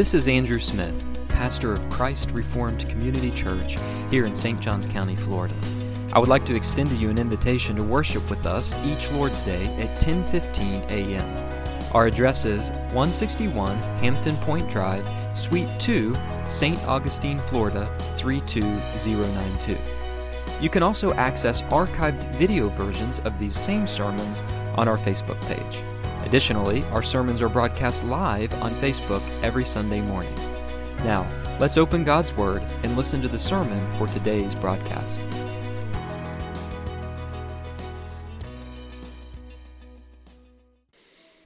This is Andrew Smith, pastor of Christ Reformed Community Church here in St. Johns County, Florida. I would like to extend to you an invitation to worship with us each Lord's Day at 10:15 a.m. Our address is 161 Hampton Point Drive, Suite 2, St. Augustine, Florida 32092. You can also access archived video versions of these same sermons on our Facebook page. Additionally, our sermons are broadcast live on Facebook every Sunday morning. Now, let's open God's Word and listen to the sermon for today's broadcast.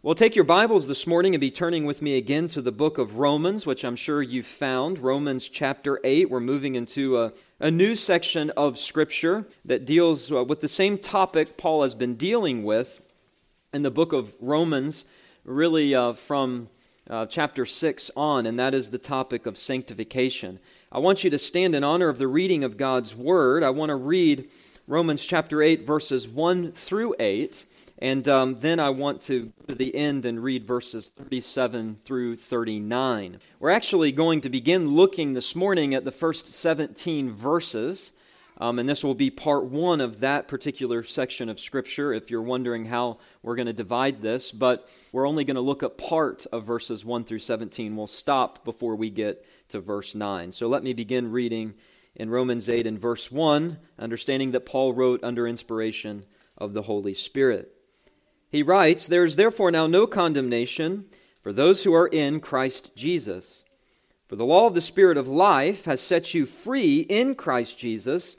Well, take your Bibles this morning and be turning with me again to the book of Romans, which I'm sure you've found. Romans chapter 8. We're moving into a, a new section of Scripture that deals uh, with the same topic Paul has been dealing with in the book of Romans, really uh, from uh, chapter 6 on, and that is the topic of sanctification. I want you to stand in honor of the reading of God's Word. I want to read Romans chapter 8, verses 1 through 8, and um, then I want to go to the end and read verses 37 through 39. We're actually going to begin looking this morning at the first 17 verses. Um, and this will be part one of that particular section of Scripture if you're wondering how we're going to divide this. But we're only going to look at part of verses 1 through 17. We'll stop before we get to verse 9. So let me begin reading in Romans 8 and verse 1, understanding that Paul wrote under inspiration of the Holy Spirit. He writes, There is therefore now no condemnation for those who are in Christ Jesus. For the law of the Spirit of life has set you free in Christ Jesus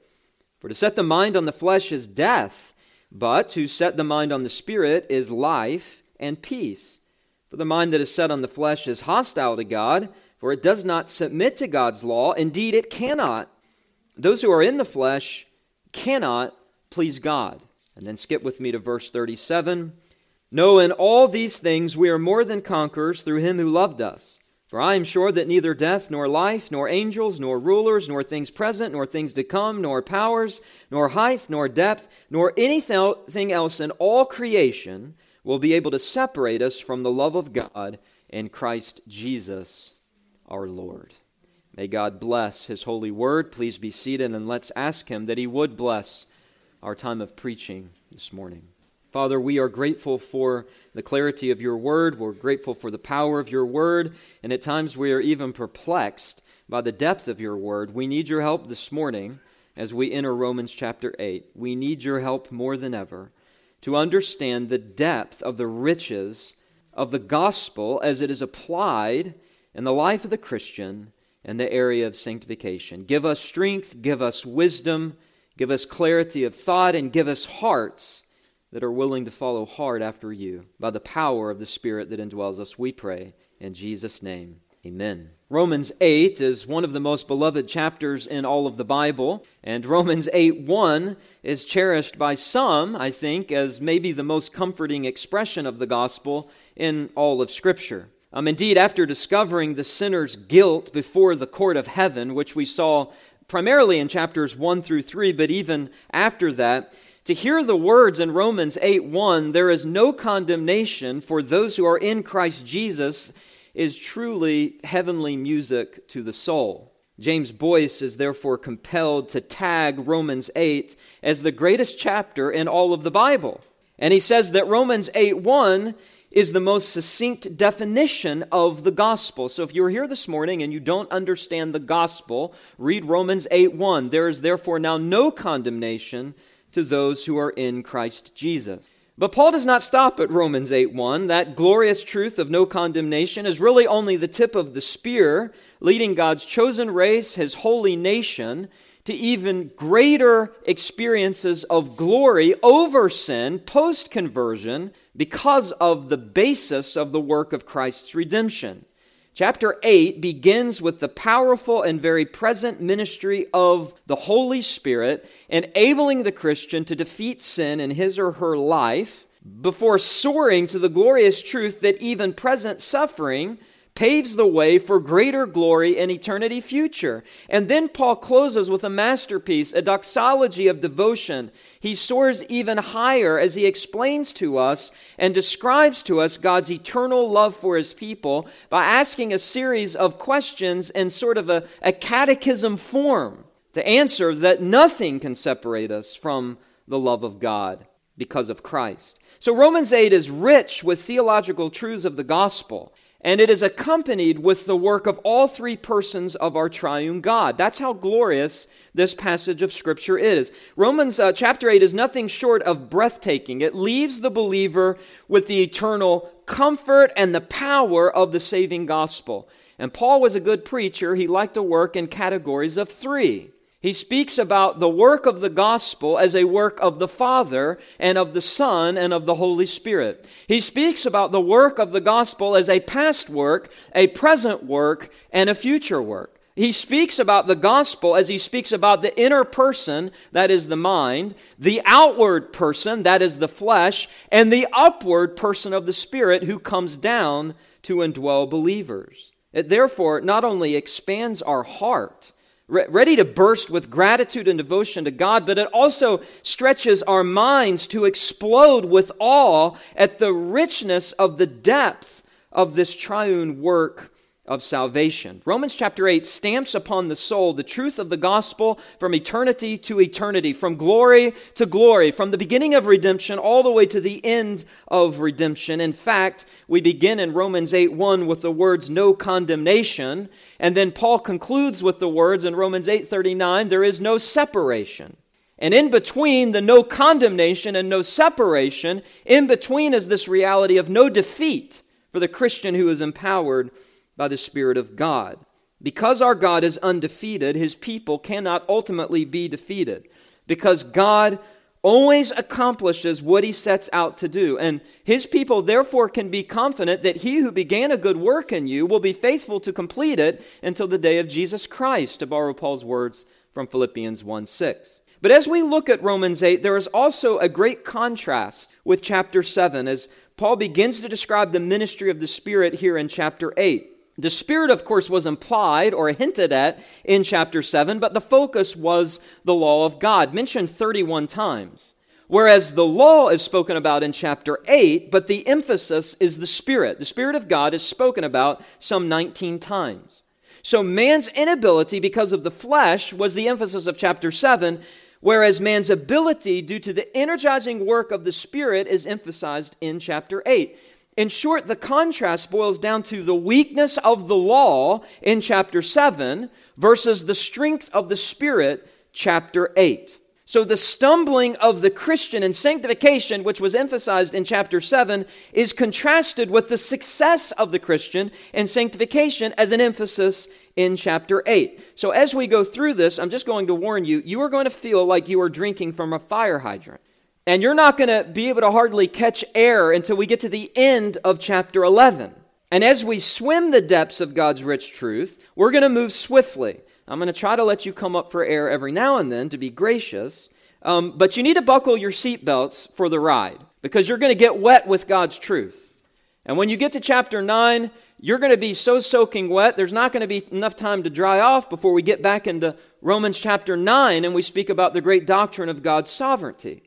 For to set the mind on the flesh is death, but to set the mind on the Spirit is life and peace. For the mind that is set on the flesh is hostile to God, for it does not submit to God's law. Indeed, it cannot. Those who are in the flesh cannot please God. And then skip with me to verse 37. No, in all these things we are more than conquerors through him who loved us. For I am sure that neither death, nor life, nor angels, nor rulers, nor things present, nor things to come, nor powers, nor height, nor depth, nor anything else in all creation will be able to separate us from the love of God in Christ Jesus our Lord. May God bless his holy word. Please be seated and let's ask him that he would bless our time of preaching this morning. Father, we are grateful for the clarity of your word. We're grateful for the power of your word. And at times we are even perplexed by the depth of your word. We need your help this morning as we enter Romans chapter 8. We need your help more than ever to understand the depth of the riches of the gospel as it is applied in the life of the Christian in the area of sanctification. Give us strength, give us wisdom, give us clarity of thought, and give us hearts that are willing to follow hard after you by the power of the Spirit that indwells us, we pray. In Jesus' name, amen. Romans 8 is one of the most beloved chapters in all of the Bible, and Romans 8 1 is cherished by some, I think, as maybe the most comforting expression of the gospel in all of Scripture. Um, indeed, after discovering the sinner's guilt before the court of heaven, which we saw primarily in chapters 1 through 3, but even after that, to hear the words in Romans 8 1, there is no condemnation for those who are in Christ Jesus, is truly heavenly music to the soul. James Boice is therefore compelled to tag Romans 8 as the greatest chapter in all of the Bible. And he says that Romans 8 1 is the most succinct definition of the gospel. So if you're here this morning and you don't understand the gospel, read Romans 8 1. There is therefore now no condemnation to those who are in Christ Jesus. But Paul does not stop at Romans 8:1. That glorious truth of no condemnation is really only the tip of the spear, leading God's chosen race, his holy nation, to even greater experiences of glory over sin post conversion because of the basis of the work of Christ's redemption. Chapter 8 begins with the powerful and very present ministry of the Holy Spirit, enabling the Christian to defeat sin in his or her life before soaring to the glorious truth that even present suffering paves the way for greater glory in eternity future. And then Paul closes with a masterpiece, a doxology of devotion. He soars even higher as he explains to us and describes to us God's eternal love for his people by asking a series of questions in sort of a, a catechism form to answer that nothing can separate us from the love of God because of Christ. So Romans 8 is rich with theological truths of the gospel and it is accompanied with the work of all three persons of our triune God. That's how glorious this passage of Scripture is. Romans uh, chapter 8 is nothing short of breathtaking. It leaves the believer with the eternal comfort and the power of the saving gospel. And Paul was a good preacher. He liked to work in categories of three. He speaks about the work of the gospel as a work of the Father and of the Son and of the Holy Spirit. He speaks about the work of the gospel as a past work, a present work, and a future work. He speaks about the gospel as he speaks about the inner person, that is the mind, the outward person, that is the flesh, and the upward person of the Spirit who comes down to indwell believers. It therefore not only expands our heart, ready to burst with gratitude and devotion to God, but it also stretches our minds to explode with awe at the richness of the depth of this triune work of salvation. Romans chapter 8 stamps upon the soul the truth of the gospel from eternity to eternity, from glory to glory, from the beginning of redemption all the way to the end of redemption. In fact, we begin in Romans 8 1 with the words no condemnation, and then Paul concludes with the words in Romans 8 39 there is no separation. And in between the no condemnation and no separation, in between is this reality of no defeat for the Christian who is empowered by the Spirit of God. Because our God is undefeated, his people cannot ultimately be defeated. Because God always accomplishes what he sets out to do. And his people therefore can be confident that he who began a good work in you will be faithful to complete it until the day of Jesus Christ, to borrow Paul's words from Philippians 1 6. But as we look at Romans 8, there is also a great contrast with chapter 7 as Paul begins to describe the ministry of the Spirit here in chapter 8. The Spirit, of course, was implied or hinted at in chapter 7, but the focus was the law of God, mentioned 31 times. Whereas the law is spoken about in chapter 8, but the emphasis is the Spirit. The Spirit of God is spoken about some 19 times. So man's inability because of the flesh was the emphasis of chapter 7, whereas man's ability due to the energizing work of the Spirit is emphasized in chapter 8. In short, the contrast boils down to the weakness of the law in chapter 7 versus the strength of the Spirit, chapter 8. So, the stumbling of the Christian in sanctification, which was emphasized in chapter 7, is contrasted with the success of the Christian in sanctification as an emphasis in chapter 8. So, as we go through this, I'm just going to warn you, you are going to feel like you are drinking from a fire hydrant. And you're not going to be able to hardly catch air until we get to the end of chapter 11. And as we swim the depths of God's rich truth, we're going to move swiftly. I'm going to try to let you come up for air every now and then to be gracious. Um, but you need to buckle your seatbelts for the ride because you're going to get wet with God's truth. And when you get to chapter 9, you're going to be so soaking wet, there's not going to be enough time to dry off before we get back into Romans chapter 9 and we speak about the great doctrine of God's sovereignty.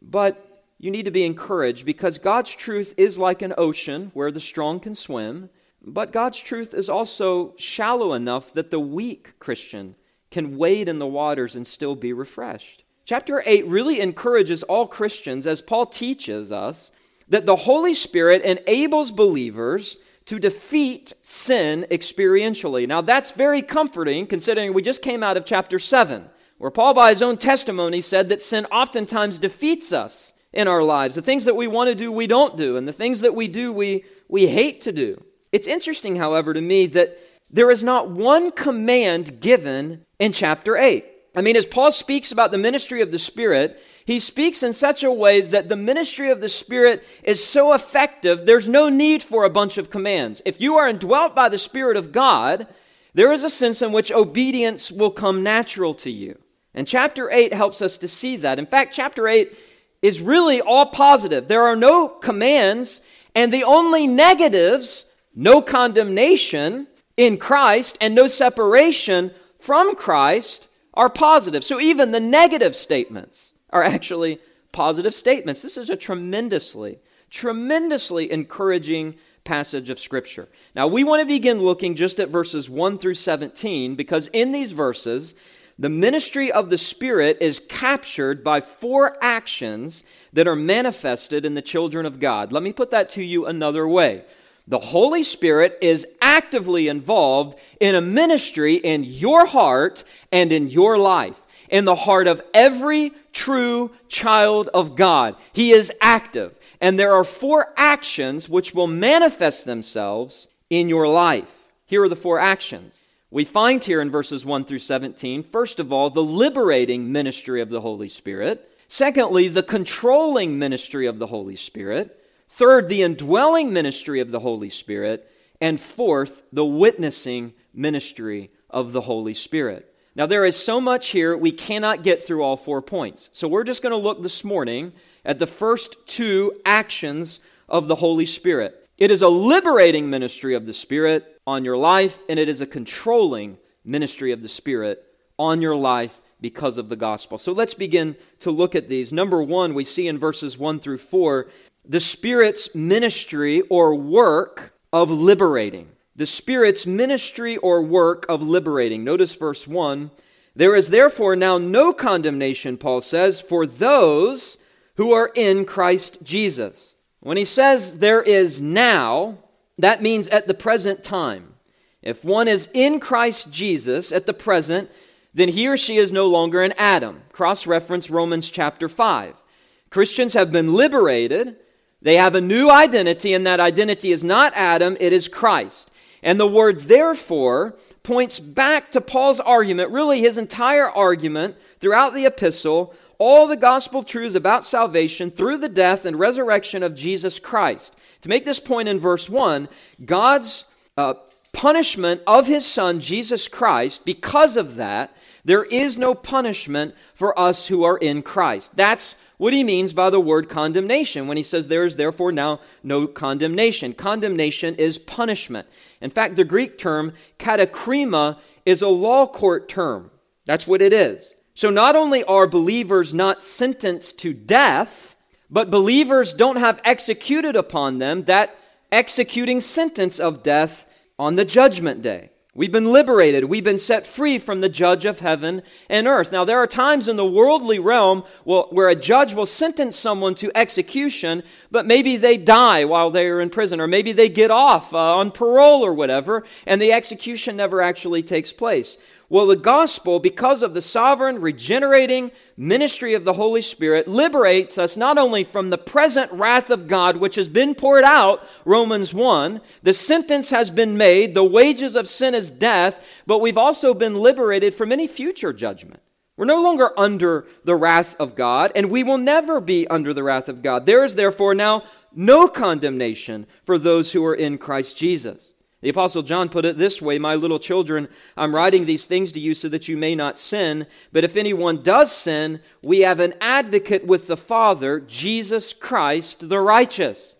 But you need to be encouraged because God's truth is like an ocean where the strong can swim, but God's truth is also shallow enough that the weak Christian can wade in the waters and still be refreshed. Chapter 8 really encourages all Christians, as Paul teaches us, that the Holy Spirit enables believers to defeat sin experientially. Now, that's very comforting considering we just came out of chapter 7 where Paul, by his own testimony, said that sin oftentimes defeats us in our lives. The things that we want to do, we don't do, and the things that we do, we, we hate to do. It's interesting, however, to me that there is not one command given in chapter 8. I mean, as Paul speaks about the ministry of the Spirit, he speaks in such a way that the ministry of the Spirit is so effective, there's no need for a bunch of commands. If you are indwelt by the Spirit of God, there is a sense in which obedience will come natural to you. And chapter 8 helps us to see that. In fact, chapter 8 is really all positive. There are no commands, and the only negatives, no condemnation in Christ and no separation from Christ, are positive. So even the negative statements are actually positive statements. This is a tremendously, tremendously encouraging passage of Scripture. Now, we want to begin looking just at verses 1 through 17 because in these verses, the ministry of the Spirit is captured by four actions that are manifested in the children of God. Let me put that to you another way. The Holy Spirit is actively involved in a ministry in your heart and in your life, in the heart of every true child of God. He is active. And there are four actions which will manifest themselves in your life. Here are the four actions. We find here in verses 1 through 17, first of all, the liberating ministry of the Holy Spirit. Secondly, the controlling ministry of the Holy Spirit. Third, the indwelling ministry of the Holy Spirit. And fourth, the witnessing ministry of the Holy Spirit. Now, there is so much here, we cannot get through all four points. So, we're just going to look this morning at the first two actions of the Holy Spirit. It is a liberating ministry of the Spirit on your life, and it is a controlling ministry of the Spirit on your life because of the gospel. So let's begin to look at these. Number one, we see in verses 1 through 4 the Spirit's ministry or work of liberating. The Spirit's ministry or work of liberating. Notice verse 1. There is therefore now no condemnation, Paul says, for those who are in Christ Jesus. When he says there is now, that means at the present time. If one is in Christ Jesus at the present, then he or she is no longer an Adam. Cross reference Romans chapter 5. Christians have been liberated. They have a new identity, and that identity is not Adam, it is Christ. And the word therefore points back to Paul's argument, really his entire argument throughout the epistle all the gospel truths about salvation through the death and resurrection of Jesus Christ. To make this point in verse 1, God's uh, punishment of his son, Jesus Christ, because of that, there is no punishment for us who are in Christ. That's what he means by the word condemnation when he says there is therefore now no condemnation. Condemnation is punishment. In fact, the Greek term katakrima is a law court term. That's what it is. So not only are believers not sentenced to death, but believers don't have executed upon them that executing sentence of death on the judgment day. We've been liberated. We've been set free from the judge of heaven and earth. Now, there are times in the worldly realm where a judge will sentence someone to execution, but maybe they die while they are in prison, or maybe they get off uh, on parole or whatever, and the execution never actually takes place. Well, the gospel, because of the sovereign, regenerating ministry of the Holy Spirit, liberates us not only from the present wrath of God, which has been poured out, Romans 1, the sentence has been made, the wages of sin is death, but we've also been liberated from any future judgment. We're no longer under the wrath of God, and we will never be under the wrath of God. There is therefore now no condemnation for those who are in Christ Jesus. The Apostle John put it this way My little children, I'm writing these things to you so that you may not sin. But if anyone does sin, we have an advocate with the Father, Jesus Christ the righteous.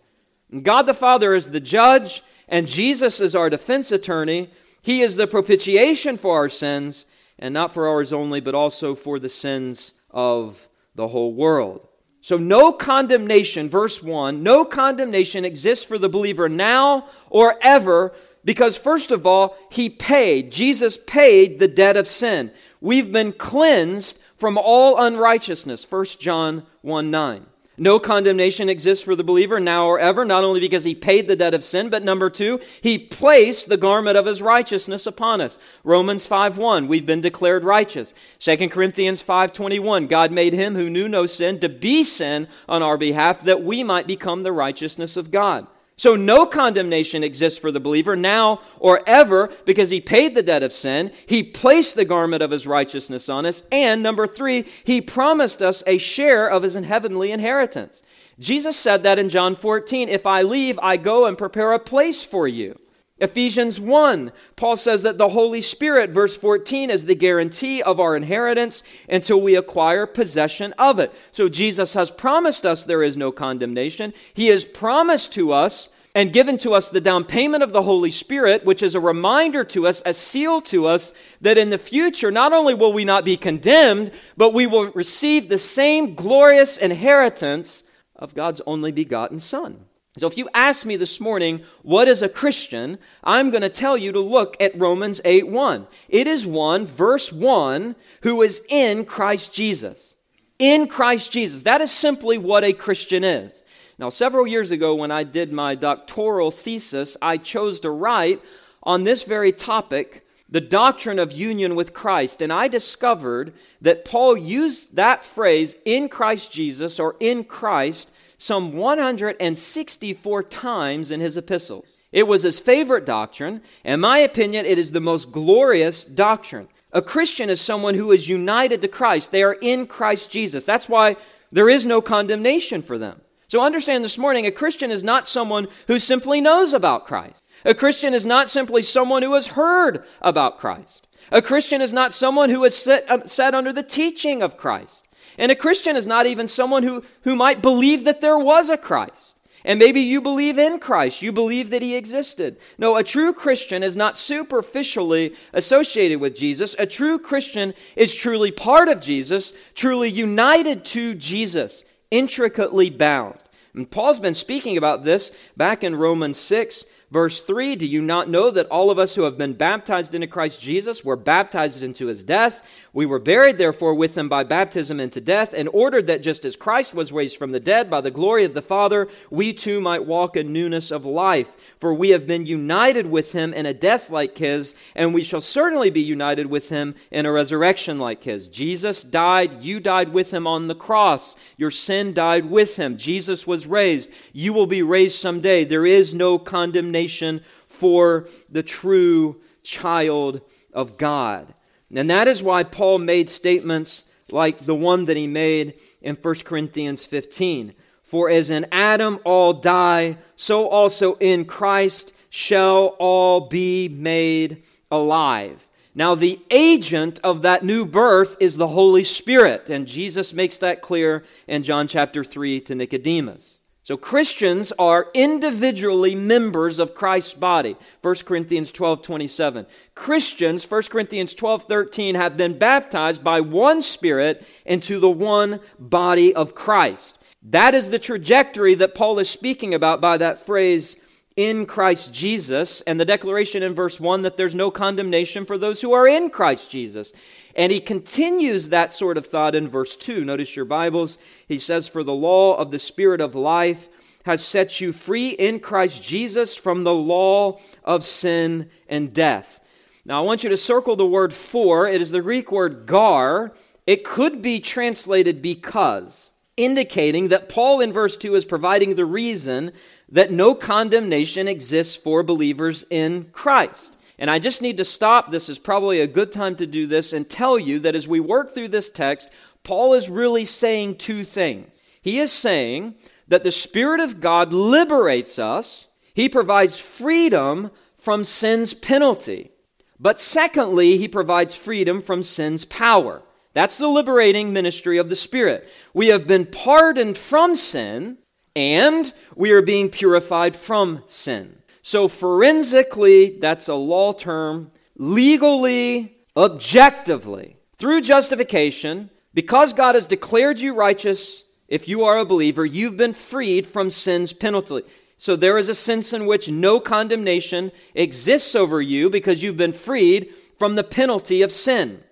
God the Father is the judge, and Jesus is our defense attorney. He is the propitiation for our sins, and not for ours only, but also for the sins of the whole world. So, no condemnation, verse 1, no condemnation exists for the believer now or ever because, first of all, he paid, Jesus paid the debt of sin. We've been cleansed from all unrighteousness. 1 John 1 9. No condemnation exists for the believer now or ever, not only because he paid the debt of sin, but number two, he placed the garment of his righteousness upon us. Romans 5 1, we've been declared righteous. 2 Corinthians 5 21, God made him who knew no sin to be sin on our behalf that we might become the righteousness of God. So no condemnation exists for the believer now or ever because he paid the debt of sin. He placed the garment of his righteousness on us. And number three, he promised us a share of his heavenly inheritance. Jesus said that in John 14 If I leave, I go and prepare a place for you. Ephesians 1, Paul says that the Holy Spirit, verse 14, is the guarantee of our inheritance until we acquire possession of it. So Jesus has promised us there is no condemnation. He has promised to us and given to us the down payment of the Holy Spirit, which is a reminder to us, a seal to us, that in the future, not only will we not be condemned, but we will receive the same glorious inheritance of God's only begotten Son. So, if you ask me this morning, what is a Christian? I'm going to tell you to look at Romans 8 1. It is one, verse 1, who is in Christ Jesus. In Christ Jesus. That is simply what a Christian is. Now, several years ago, when I did my doctoral thesis, I chose to write on this very topic the doctrine of union with Christ. And I discovered that Paul used that phrase, in Christ Jesus or in Christ, some 164 times in his epistles. It was his favorite doctrine. In my opinion, it is the most glorious doctrine. A Christian is someone who is united to Christ. They are in Christ Jesus. That's why there is no condemnation for them. So understand this morning, a Christian is not someone who simply knows about Christ. A Christian is not simply someone who has heard about Christ. A Christian is not someone who has sat, uh, sat under the teaching of Christ. And a Christian is not even someone who, who might believe that there was a Christ. And maybe you believe in Christ. You believe that he existed. No, a true Christian is not superficially associated with Jesus. A true Christian is truly part of Jesus, truly united to Jesus, intricately bound. And Paul's been speaking about this back in Romans 6 Verse 3 Do you not know that all of us who have been baptized into Christ Jesus were baptized into his death? We were buried, therefore, with him by baptism into death, in order that just as Christ was raised from the dead by the glory of the Father, we too might walk in newness of life. For we have been united with him in a death like his, and we shall certainly be united with him in a resurrection like his. Jesus died, you died with him on the cross. Your sin died with him. Jesus was raised. You will be raised someday. There is no condemnation for the true child of God. And that is why Paul made statements like the one that he made in 1 Corinthians 15. For as in Adam all die, so also in Christ shall all be made alive. Now, the agent of that new birth is the Holy Spirit, and Jesus makes that clear in John chapter 3 to Nicodemus. So Christians are individually members of Christ's body. 1 Corinthians 12, 27. Christians, 1 Corinthians 12, 13, have been baptized by one Spirit into the one body of Christ. That is the trajectory that Paul is speaking about by that phrase, in Christ Jesus, and the declaration in verse 1 that there's no condemnation for those who are in Christ Jesus. And he continues that sort of thought in verse 2. Notice your Bibles. He says, For the law of the Spirit of life has set you free in Christ Jesus from the law of sin and death. Now, I want you to circle the word for. It is the Greek word gar. It could be translated because, indicating that Paul in verse 2 is providing the reason that no condemnation exists for believers in Christ. And I just need to stop. This is probably a good time to do this and tell you that as we work through this text, Paul is really saying two things. He is saying that the Spirit of God liberates us, He provides freedom from sin's penalty. But secondly, He provides freedom from sin's power. That's the liberating ministry of the Spirit. We have been pardoned from sin, and we are being purified from sin. So, forensically, that's a law term. Legally, objectively, through justification, because God has declared you righteous, if you are a believer, you've been freed from sin's penalty. So there is a sense in which no condemnation exists over you because you've been freed from the penalty of sin.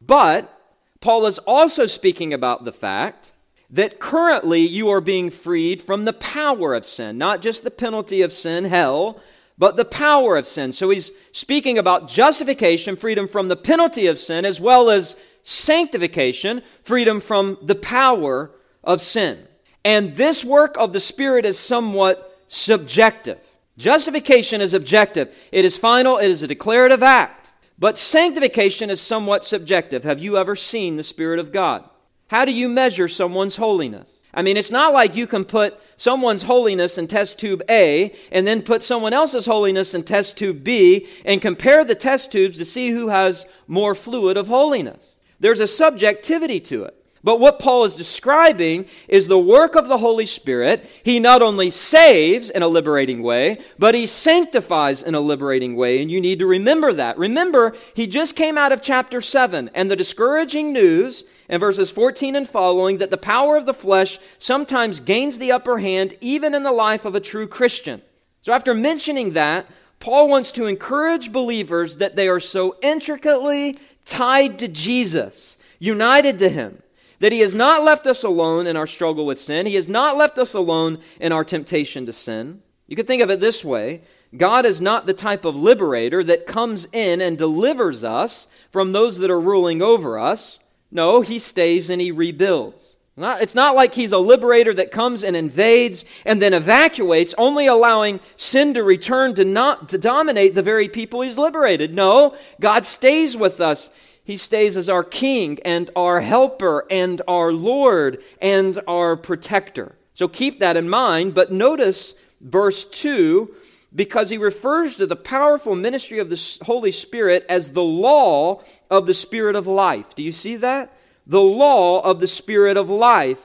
But Paul is also speaking about the fact that currently you are being freed from the power of sin, not just the penalty of sin, hell, but the power of sin. So he's speaking about justification, freedom from the penalty of sin, as well as sanctification, freedom from the power of sin. And this work of the Spirit is somewhat subjective. Justification is objective, it is final, it is a declarative act. But sanctification is somewhat subjective. Have you ever seen the Spirit of God? How do you measure someone's holiness? I mean, it's not like you can put someone's holiness in test tube A and then put someone else's holiness in test tube B and compare the test tubes to see who has more fluid of holiness. There's a subjectivity to it. But what Paul is describing is the work of the Holy Spirit. He not only saves in a liberating way, but he sanctifies in a liberating way. And you need to remember that. Remember, he just came out of chapter 7 and the discouraging news in verses 14 and following that the power of the flesh sometimes gains the upper hand even in the life of a true Christian. So after mentioning that, Paul wants to encourage believers that they are so intricately tied to Jesus, united to him that He has not left us alone in our struggle with sin. He has not left us alone in our temptation to sin. You could think of it this way God is not the type of liberator that comes in and delivers us from those that are ruling over us. No, He stays and He rebuilds. It's not like he's a liberator that comes and invades and then evacuates, only allowing sin to return to not to dominate the very people he's liberated. No, God stays with us. He stays as our king and our helper and our Lord and our protector. So keep that in mind. But notice verse 2 because he refers to the powerful ministry of the Holy Spirit as the law of the Spirit of life. Do you see that? The law of the Spirit of life.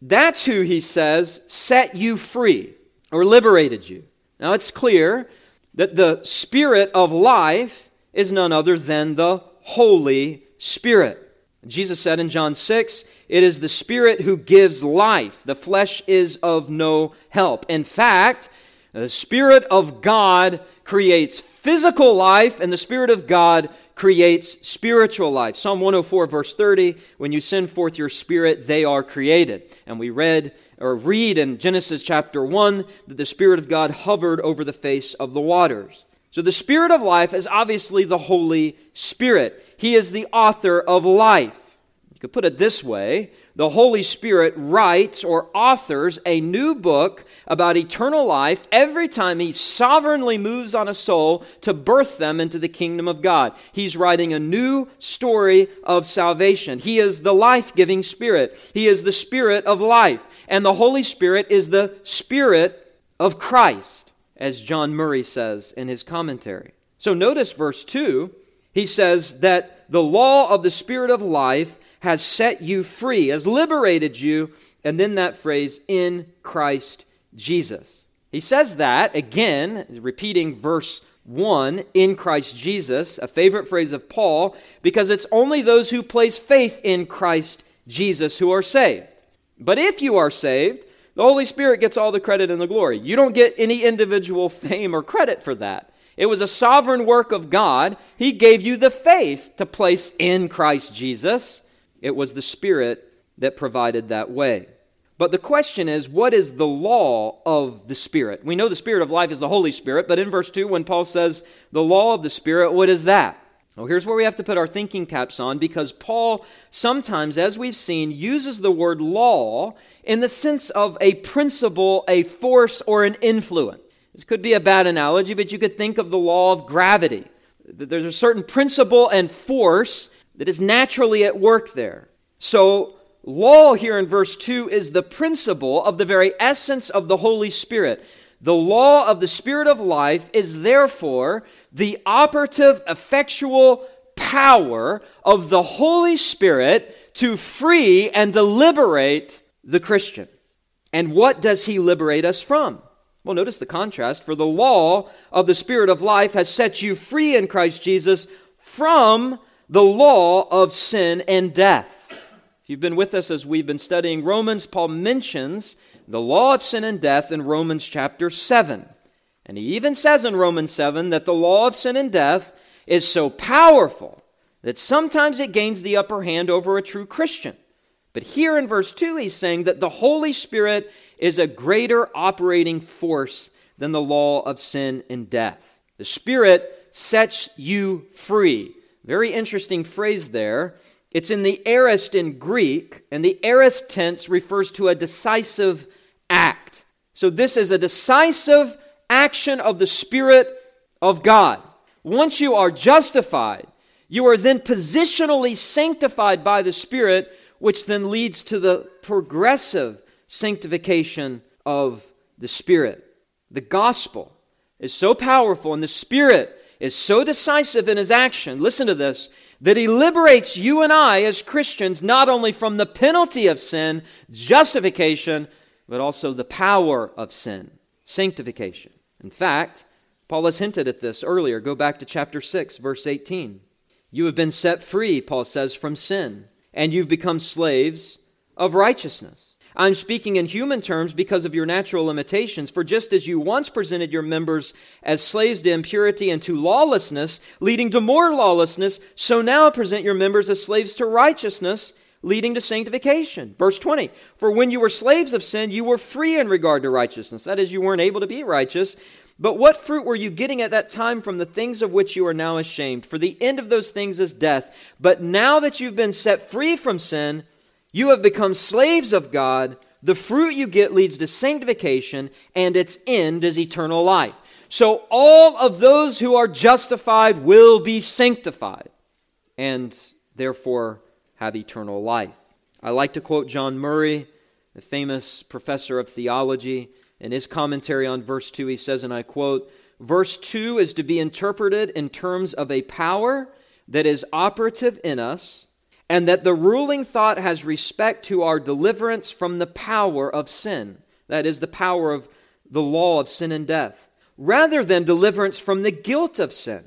That's who he says set you free or liberated you. Now it's clear that the Spirit of life is none other than the Holy Spirit. Jesus said in John 6, It is the Spirit who gives life. The flesh is of no help. In fact, the Spirit of God creates physical life, and the Spirit of God creates spiritual life. Psalm 104, verse 30 When you send forth your Spirit, they are created. And we read or read in Genesis chapter 1 that the Spirit of God hovered over the face of the waters. So the Spirit of life is obviously the Holy Spirit. He is the author of life. You could put it this way the Holy Spirit writes or authors a new book about eternal life every time He sovereignly moves on a soul to birth them into the kingdom of God. He's writing a new story of salvation. He is the life giving Spirit, He is the Spirit of life. And the Holy Spirit is the Spirit of Christ as John Murray says in his commentary. So notice verse 2. He says that the law of the Spirit of life has set you free, has liberated you, and then that phrase, in Christ Jesus. He says that again, repeating verse 1, in Christ Jesus, a favorite phrase of Paul, because it's only those who place faith in Christ Jesus who are saved. But if you are saved, the Holy Spirit gets all the credit and the glory. You don't get any individual fame or credit for that. It was a sovereign work of God. He gave you the faith to place in Christ Jesus. It was the Spirit that provided that way. But the question is, what is the law of the Spirit? We know the Spirit of life is the Holy Spirit, but in verse 2, when Paul says the law of the Spirit, what is that? Well, here's where we have to put our thinking caps on because Paul sometimes, as we've seen, uses the word law in the sense of a principle, a force, or an influence. This could be a bad analogy, but you could think of the law of gravity. There's a certain principle and force that is naturally at work there. So, law here in verse 2 is the principle of the very essence of the Holy Spirit. The law of the Spirit of life is therefore the operative, effectual power of the Holy Spirit to free and to liberate the Christian. And what does he liberate us from? Well, notice the contrast. For the law of the Spirit of life has set you free in Christ Jesus from the law of sin and death. You've been with us as we've been studying Romans, Paul mentions the law of sin and death in Romans chapter 7. And he even says in Romans 7 that the law of sin and death is so powerful that sometimes it gains the upper hand over a true Christian. But here in verse 2, he's saying that the Holy Spirit is a greater operating force than the law of sin and death. The Spirit sets you free. Very interesting phrase there. It's in the aorist in Greek, and the aorist tense refers to a decisive act. So, this is a decisive action of the Spirit of God. Once you are justified, you are then positionally sanctified by the Spirit, which then leads to the progressive sanctification of the Spirit. The gospel is so powerful, and the Spirit is so decisive in his action. Listen to this that he liberates you and I as Christians not only from the penalty of sin, justification, but also the power of sin, sanctification. In fact, Paul has hinted at this earlier. Go back to chapter 6, verse 18. You have been set free, Paul says, from sin, and you've become slaves of righteousness. I'm speaking in human terms because of your natural limitations. For just as you once presented your members as slaves to impurity and to lawlessness, leading to more lawlessness, so now present your members as slaves to righteousness, leading to sanctification. Verse 20 For when you were slaves of sin, you were free in regard to righteousness. That is, you weren't able to be righteous. But what fruit were you getting at that time from the things of which you are now ashamed? For the end of those things is death. But now that you've been set free from sin, you have become slaves of God. The fruit you get leads to sanctification, and its end is eternal life. So all of those who are justified will be sanctified, and therefore have eternal life. I like to quote John Murray, the famous professor of theology. In his commentary on verse 2, he says, and I quote, Verse 2 is to be interpreted in terms of a power that is operative in us and that the ruling thought has respect to our deliverance from the power of sin. That is, the power of the law of sin and death, rather than deliverance from the guilt of sin.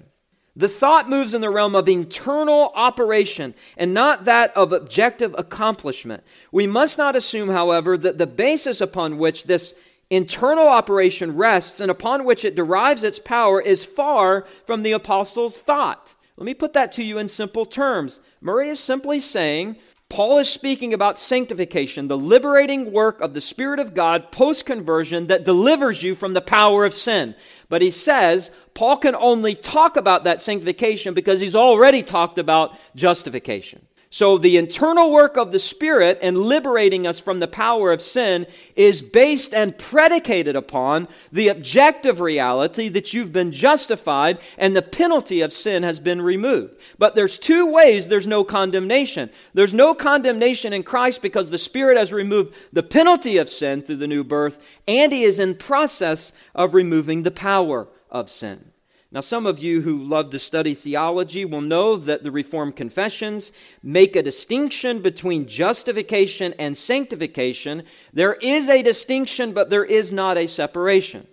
The thought moves in the realm of internal operation and not that of objective accomplishment. We must not assume, however, that the basis upon which this internal operation rests and upon which it derives its power is far from the apostles' thought. Let me put that to you in simple terms. Murray is simply saying Paul is speaking about sanctification, the liberating work of the Spirit of God post conversion that delivers you from the power of sin. But he says Paul can only talk about that sanctification because he's already talked about justification. So, the internal work of the Spirit and liberating us from the power of sin is based and predicated upon the objective reality that you've been justified and the penalty of sin has been removed. But there's two ways there's no condemnation. There's no condemnation in Christ because the Spirit has removed the penalty of sin through the new birth, and He is in process of removing the power of sin. Now, some of you who love to study theology will know that the Reformed confessions make a distinction between justification and sanctification. There is a distinction, but there is not a separation.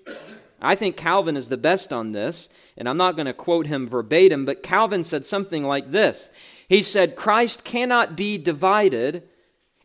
I think Calvin is the best on this, and I'm not going to quote him verbatim, but Calvin said something like this He said, Christ cannot be divided,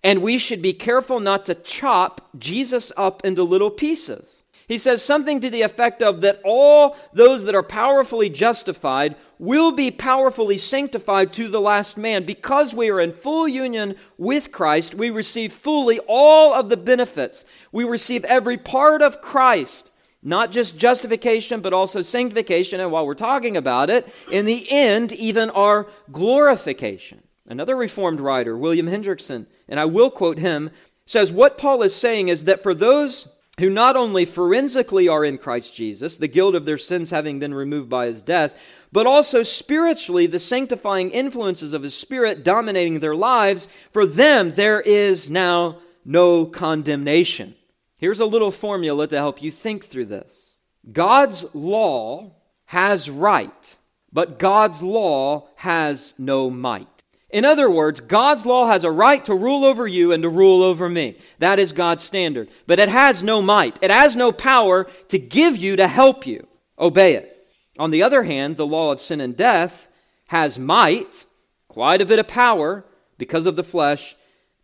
and we should be careful not to chop Jesus up into little pieces. He says something to the effect of that all those that are powerfully justified will be powerfully sanctified to the last man. Because we are in full union with Christ, we receive fully all of the benefits. We receive every part of Christ, not just justification, but also sanctification. And while we're talking about it, in the end, even our glorification. Another Reformed writer, William Hendriksen, and I will quote him, says what Paul is saying is that for those who not only forensically are in Christ Jesus, the guilt of their sins having been removed by his death, but also spiritually, the sanctifying influences of his Spirit dominating their lives, for them there is now no condemnation. Here's a little formula to help you think through this God's law has right, but God's law has no might. In other words, God's law has a right to rule over you and to rule over me. That is God's standard. But it has no might, it has no power to give you to help you. Obey it. On the other hand, the law of sin and death has might, quite a bit of power because of the flesh,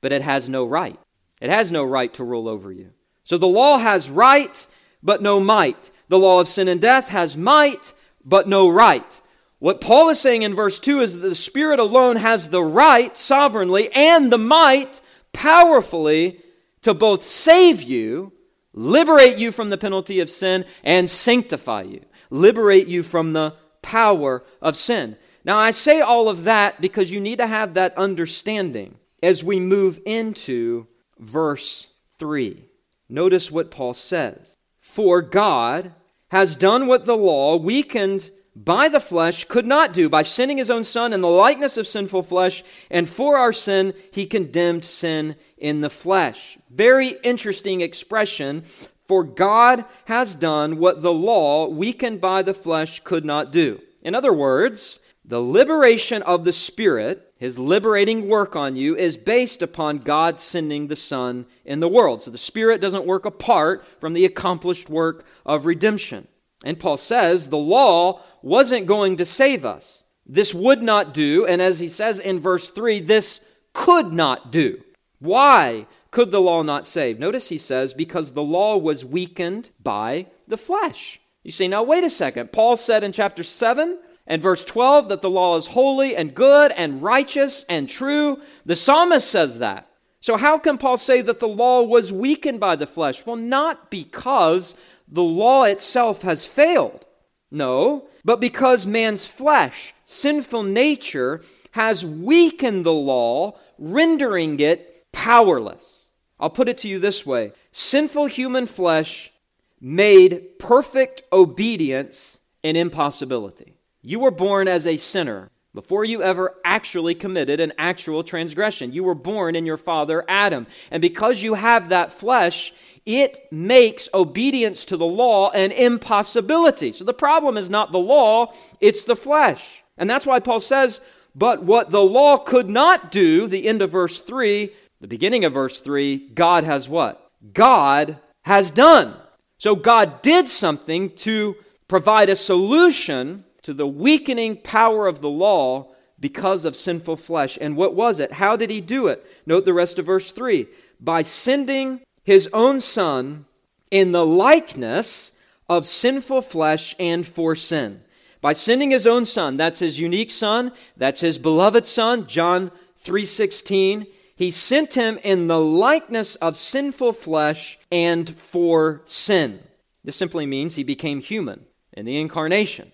but it has no right. It has no right to rule over you. So the law has right, but no might. The law of sin and death has might, but no right. What Paul is saying in verse 2 is that the Spirit alone has the right sovereignly and the might powerfully to both save you, liberate you from the penalty of sin, and sanctify you, liberate you from the power of sin. Now, I say all of that because you need to have that understanding as we move into verse 3. notice what Paul says. For God has done what the law, weakened by the flesh, could not do by sending his own Son in the likeness of sinful flesh, and for our sin, he condemned sin in the flesh. Very interesting expression. For God has done what the law, weakened by the flesh, could not do. In other words, the liberation of the Spirit, his liberating work on you, is based upon God sending the Son in the world. So the Spirit doesn't work apart from the accomplished work of redemption. And Paul says the law wasn't going to save us. This would not do, and as he says in verse 3, this could not do. Why could the law not save? Notice he says, because the law was weakened by the flesh. You see, now wait a second. Paul said in chapter 7 and verse 12 that the law is holy and good and righteous and true. The psalmist says that. So, how can Paul say that the law was weakened by the flesh? Well, not because the law itself has failed. No, but because man's flesh, sinful nature, has weakened the law, rendering it powerless. I'll put it to you this way sinful human flesh made perfect obedience an impossibility. You were born as a sinner before you ever actually committed an actual transgression. You were born in your father Adam. And because you have that flesh, it makes obedience to the law an impossibility. So the problem is not the law, it's the flesh. And that's why Paul says, But what the law could not do, the end of verse 3, the beginning of verse 3, God has what? God has done. So God did something to provide a solution to the weakening power of the law because of sinful flesh. And what was it? How did he do it? Note the rest of verse 3 by sending his own Son in the likeness of sinful flesh and for sin. By sending his own Son, that's his unique Son, that's his beloved Son, John 3:16, he sent him in the likeness of sinful flesh and for sin. This simply means he became human in the incarnation.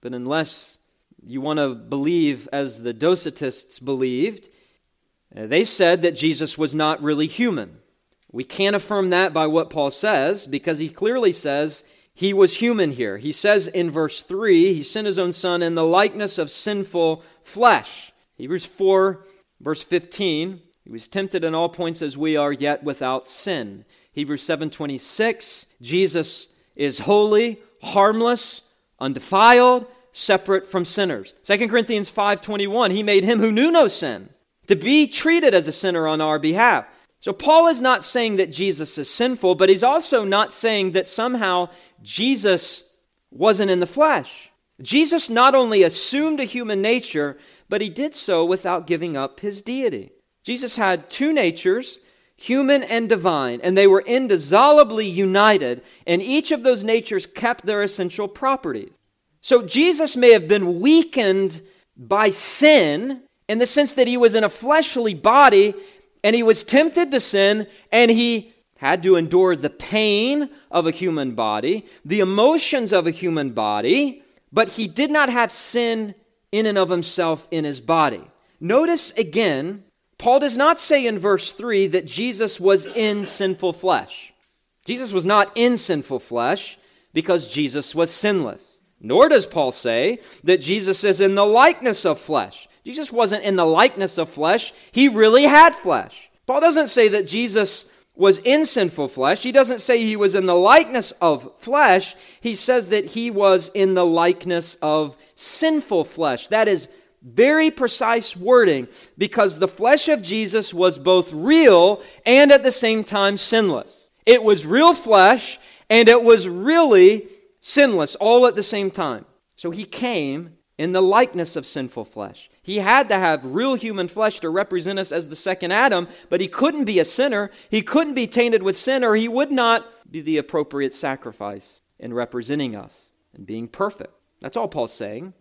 But unless you want to believe as the Docetists believed, uh, they said that Jesus was not really human. We can't affirm that by what Paul says because he clearly says he was human here. He says in verse 3, he sent his own son in the likeness of sinful flesh. Hebrews 4, verse 15, he was tempted in all points as we are, yet without sin. Hebrews 7:26, Jesus is holy, harmless, undefiled, separate from sinners. 2 Corinthians 5:21, he made him who knew no sin to be treated as a sinner on our behalf. So, Paul is not saying that Jesus is sinful, but he's also not saying that somehow Jesus wasn't in the flesh. Jesus not only assumed a human nature, but he did so without giving up his deity. Jesus had two natures, human and divine, and they were indissolubly united, and each of those natures kept their essential properties. So, Jesus may have been weakened by sin in the sense that he was in a fleshly body and he was tempted to sin, and he had to endure the pain of a human body, the emotions of a human body, but he did not have sin in and of himself in his body. Notice again, Paul does not say in verse 3 that Jesus was in sinful flesh. Jesus was not in sinful flesh because Jesus was sinless. Nor does Paul say that Jesus is in the likeness of flesh. Jesus wasn't in the likeness of flesh, he really had flesh. Paul doesn't say that Jesus was in sinful flesh. He doesn't say he was in the likeness of flesh. He says that he was in the likeness of sinful flesh. That is very precise wording because the flesh of Jesus was both real and at the same time sinless. It was real flesh and it was really sinless all at the same time. So he came in the likeness of sinful flesh. He had to have real human flesh to represent us as the second Adam, but he couldn't be a sinner. He couldn't be tainted with sin, or he would not be the appropriate sacrifice in representing us and being perfect. That's all Paul's saying.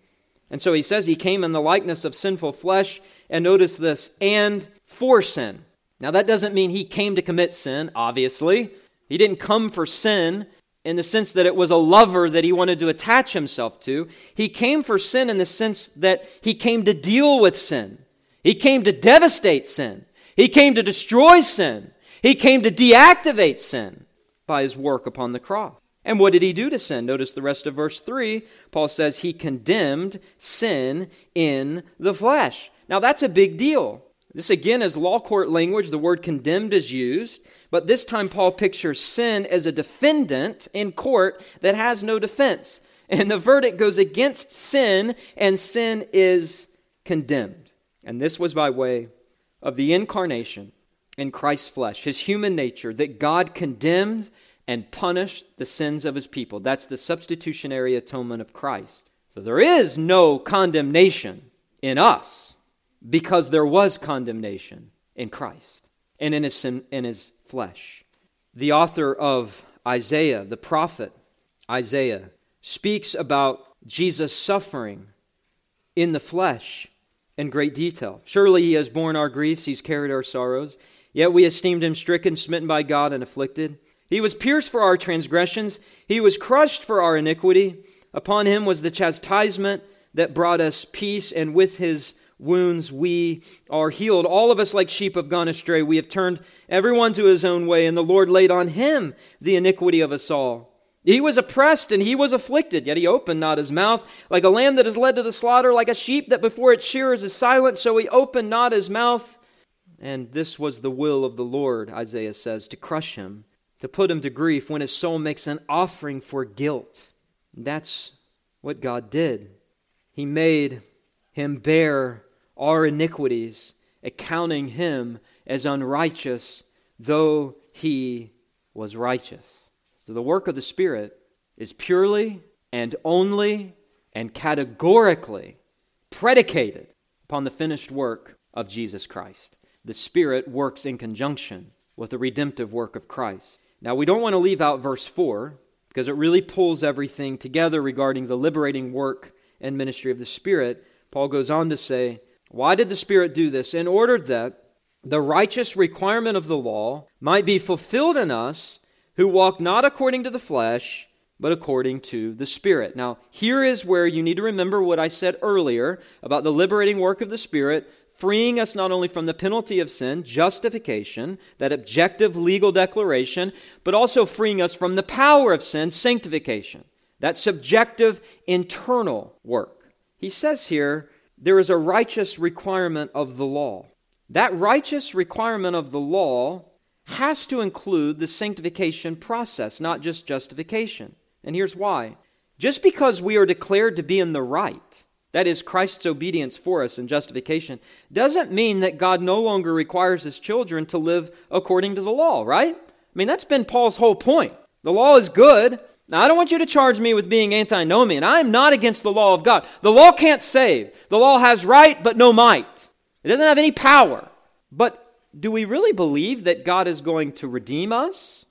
And so he says he came in the likeness of sinful flesh, and notice this, and for sin. Now, that doesn't mean he came to commit sin, obviously. He didn't come for sin in the sense that it was a lover that he wanted to attach himself to. He came for sin in the sense that he came to deal with sin. He came to devastate sin. He came to destroy sin. He came to deactivate sin. by his work upon the cross. And what did he do to sin? Notice the rest of verse 3. Paul says he condemned sin in the flesh. Now that's a big deal. This again is law court language. The word condemned is used, but this time Paul pictures sin as a defendant in court that has no defense. And the verdict goes against sin, and sin is condemned. And this was by way of the incarnation in Christ's flesh, his human nature, that God condemned and punished the sins of his people. That's the substitutionary atonement of Christ. So there is no condemnation in us because there was condemnation in Christ and in his, in his flesh. The author of Isaiah, the prophet Isaiah, speaks about Jesus' suffering in the flesh in great detail. Surely he has borne our griefs, he's carried our sorrows. Yet we esteemed him stricken, smitten by God, and afflicted. He was pierced for our transgressions, he was crushed for our iniquity. Upon him was the chastisement that brought us peace, and with his wounds we are healed. All of us, like sheep, have gone astray. We have turned everyone to his own way, and the Lord laid on him the iniquity of us all. He was oppressed and he was afflicted, yet he opened not his mouth. Like a lamb that is led to the slaughter, like a sheep that before its shearers is silent, so he opened not his mouth. And this was the will of the Lord, Isaiah says, to crush him, to put him to grief when his soul makes an offering for guilt. That's what God did. He made him bear our iniquities, accounting him as unrighteous, though he was righteous. So the work of the Spirit is purely and only and categorically predicated upon the finished work of Jesus Christ. The Spirit works in conjunction with the redemptive work of Christ. Now, we don't want to leave out verse 4 because it really pulls everything together regarding the liberating work and ministry of the Spirit. Paul goes on to say, Why did the Spirit do this? In order that the righteous requirement of the law might be fulfilled in us who walk not according to the flesh, but according to the Spirit. Now, here is where you need to remember what I said earlier about the liberating work of the Spirit, freeing us not only from the penalty of sin, justification, that objective legal declaration, but also freeing us from the power of sin, sanctification, that subjective internal work. He says here, there is a righteous requirement of the law. That righteous requirement of the law has to include the sanctification process, not just justification. And here's why. Just because we are declared to be in the right, that is Christ's obedience for us in justification, doesn't mean that God no longer requires his children to live according to the law, right? I mean, that's been Paul's whole point. The law is good. Now, I don't want you to charge me with being antinomian. I'm not against the law of God. The law can't save. The law has right, but no might. It doesn't have any power. But do we really believe that God is going to redeem us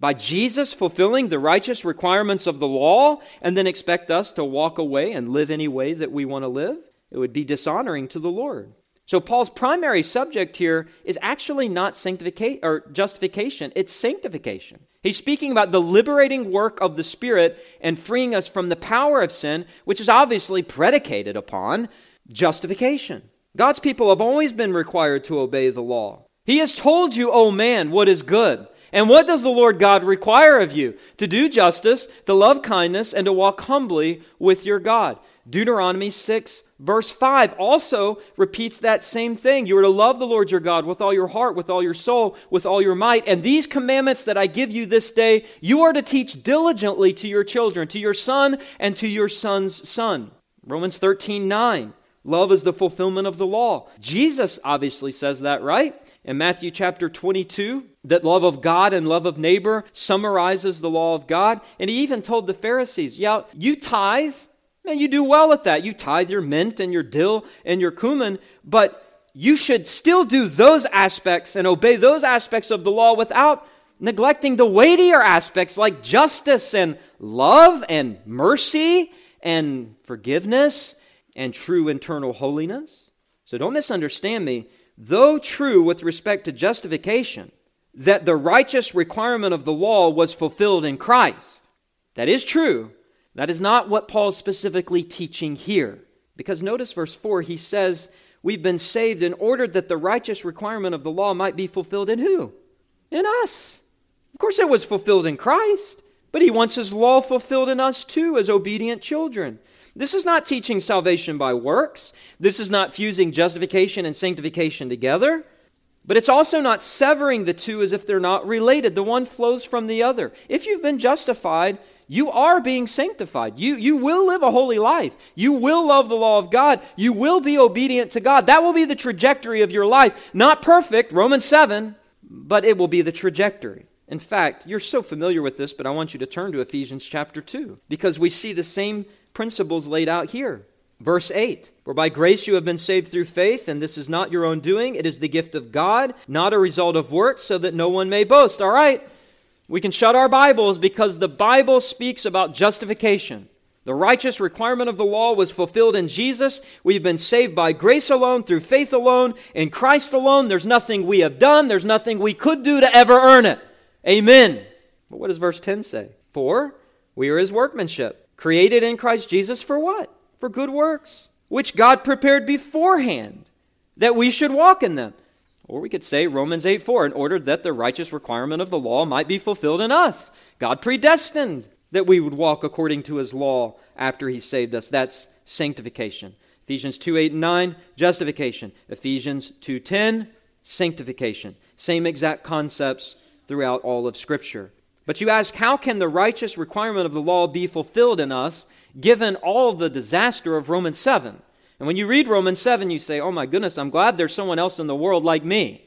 by Jesus fulfilling the righteous requirements of the law and then expect us to walk away and live any way that we want to live? It would be dishonoring to the Lord. So Paul's primary subject here is actually not sanctification or justification, it's sanctification. He's speaking about the liberating work of the Spirit and freeing us from the power of sin, which is obviously predicated upon justification. God's people have always been required to obey the law. He has told you, O oh man, what is good. And what does the Lord God require of you? To do justice, to love kindness, and to walk humbly with your God. Deuteronomy 6, verse 5 also repeats that same thing. You are to love the Lord your God with all your heart, with all your soul, with all your might. And these commandments that I give you this day, you are to teach diligently to your children, to your son, and to your son's son. Romans 13, 9. Love is the fulfillment of the law. Jesus obviously says that, right? In Matthew chapter 22, that love of God and love of neighbor summarizes the law of God. And he even told the Pharisees, yeah, you tithe, man, you do well at that. You tithe your mint and your dill and your cumin, but you should still do those aspects and obey those aspects of the law without neglecting the weightier aspects like justice and love and mercy and forgiveness and true internal holiness. So don't misunderstand me. Though true with respect to justification, that the righteous requirement of the law was fulfilled in Christ. That is true. That is not what Paul's specifically teaching here. Because notice verse 4, he says, We've been saved in order that the righteous requirement of the law might be fulfilled in who? In us. Of course, it was fulfilled in Christ, but he wants his law fulfilled in us too as obedient children. This is not teaching salvation by works. This is not fusing justification and sanctification together. But it's also not severing the two as if they're not related. The one flows from the other. If you've been justified, you are being sanctified. You, you will live a holy life. You will love the law of God. You will be obedient to God. That will be the trajectory of your life. Not perfect, Romans 7, but it will be the trajectory. In fact, you're so familiar with this, but I want you to turn to Ephesians chapter 2 because we see the same principles laid out here. Verse 8 For by grace you have been saved through faith, and this is not your own doing, it is the gift of God, not a result of works, so that no one may boast. All right? We can shut our Bibles because the Bible speaks about justification. The righteous requirement of the law was fulfilled in Jesus. We've been saved by grace alone, through faith alone, in Christ alone. There's nothing we have done, there's nothing we could do to ever earn it. Amen. But what does verse 10 say? For we are his workmanship, created in Christ Jesus for what? For good works, which God prepared beforehand that we should walk in them. Or we could say Romans 8 4, in order that the righteous requirement of the law might be fulfilled in us. God predestined that we would walk according to his law after he saved us. That's sanctification. Ephesians 2 8 and 9, justification. Ephesians 2 10, sanctification. Same exact concepts throughout all of Scripture. But you ask, how can the righteous requirement of the law be fulfilled in us given all the disaster of Romans 7? And when you read Romans 7, you say, oh my goodness, I'm glad there's someone else in the world like me.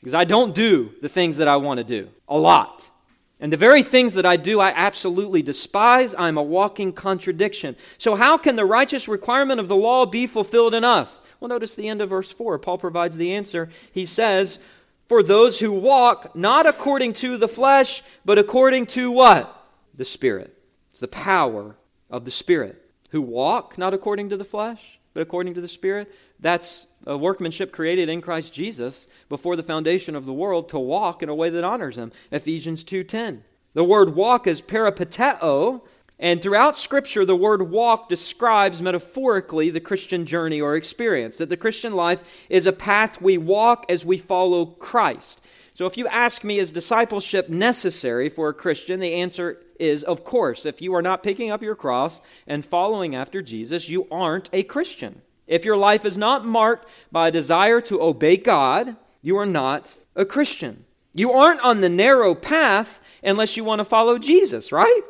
Because I don't do the things that I want to do. A lot. And the very things that I do, I absolutely despise. I'm a walking contradiction. So, how can the righteous requirement of the law be fulfilled in us? Well, notice the end of verse 4. Paul provides the answer. He says, For those who walk not according to the flesh, but according to what? The Spirit. It's the power of the Spirit. Who walk not according to the flesh, but according to the Spirit. That's a workmanship created in Christ Jesus before the foundation of the world to walk in a way that honors Him. Ephesians 2.10. The word walk is peripateo, and throughout Scripture, the word walk describes metaphorically the Christian journey or experience. That the Christian life is a path we walk as we follow Christ. So if you ask me, is discipleship necessary for a Christian? The answer is, of course. If you are not picking up your cross and following after Jesus, you aren't a Christian. If your life is not marked by a desire to obey God, you are not a Christian. You aren't on the narrow path unless you want to follow Jesus, right?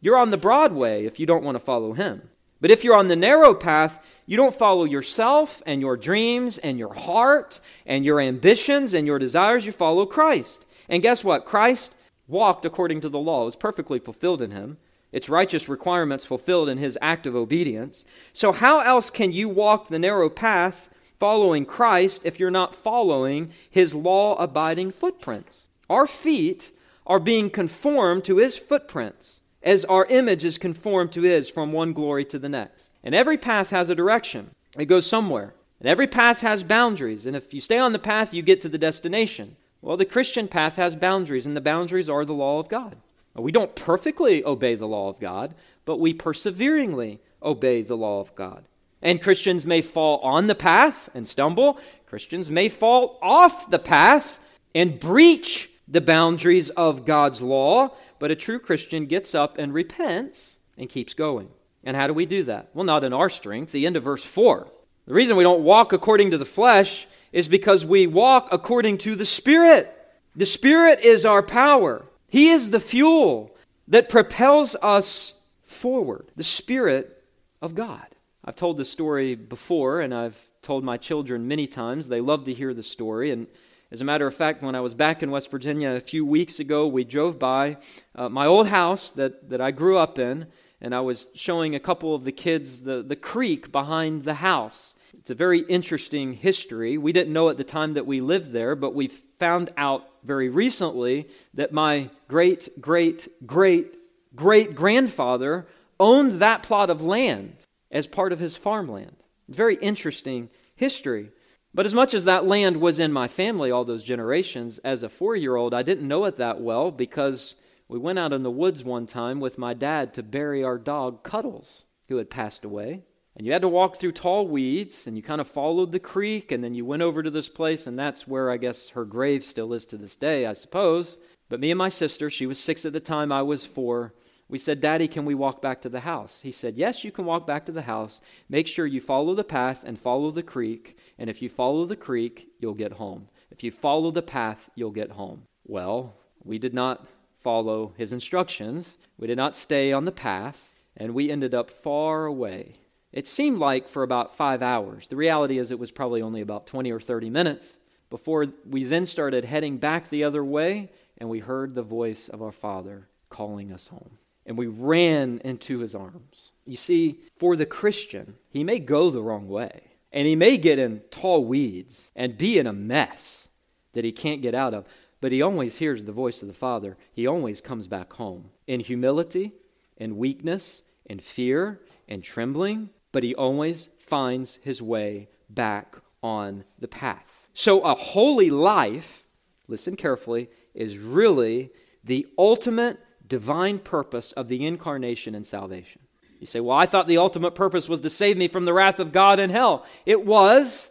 You're on the broad way if you don't want to follow him. But if you're on the narrow path, you don't follow yourself and your dreams and your heart and your ambitions and your desires. You follow Christ. And guess what? Christ walked according to the law. It was perfectly fulfilled in him, its righteous requirements fulfilled in his act of obedience. So, how else can you walk the narrow path following Christ if you're not following his law abiding footprints? Our feet are being conformed to his footprints as our image is conformed to his from one glory to the next. And every path has a direction, it goes somewhere. And every path has boundaries. And if you stay on the path, you get to the destination. Well, the Christian path has boundaries, and the boundaries are the law of God. We don't perfectly obey the law of God, but we perseveringly obey the law of God. And Christians may fall on the path and stumble. Christians may fall off the path and breach the boundaries of God's law. But a true Christian gets up and repents and keeps going. And how do we do that? Well, not in our strength. The end of verse 4. The reason we don't walk according to the flesh is because we walk according to the Spirit. The Spirit is our power, He is the fuel that propels us forward. The Spirit of God. I've told this story before, and I've told my children many times. They love to hear the story. And as a matter of fact, when I was back in West Virginia a few weeks ago, we drove by uh, my old house that, that I grew up in, and I was showing a couple of the kids the, the creek behind the house. It's a very interesting history. We didn't know at the time that we lived there, but we found out very recently that my great, great, great, great grandfather owned that plot of land as part of his farmland. Very interesting history. But as much as that land was in my family all those generations, as a four year old, I didn't know it that well because we went out in the woods one time with my dad to bury our dog Cuddles, who had passed away. And you had to walk through tall weeds, and you kind of followed the creek, and then you went over to this place, and that's where I guess her grave still is to this day, I suppose. But me and my sister, she was six at the time, I was four, we said, Daddy, can we walk back to the house? He said, Yes, you can walk back to the house. Make sure you follow the path and follow the creek, and if you follow the creek, you'll get home. If you follow the path, you'll get home. Well, we did not follow his instructions, we did not stay on the path, and we ended up far away it seemed like for about five hours. The reality is, it was probably only about 20 or 30 minutes before we then started heading back the other way and we heard the voice of our Father calling us home. And we ran into his arms. You see, for the Christian, he may go the wrong way and he may get in tall weeds and be in a mess that he can't get out of, but he always hears the voice of the Father. He always comes back home in humility, in weakness, in fear, and trembling but he always finds his way back on the path. So, a holy life, listen carefully, is really the ultimate divine purpose of the incarnation and salvation. You say, Well, I thought the ultimate purpose was to save me from the wrath of God and hell. It was.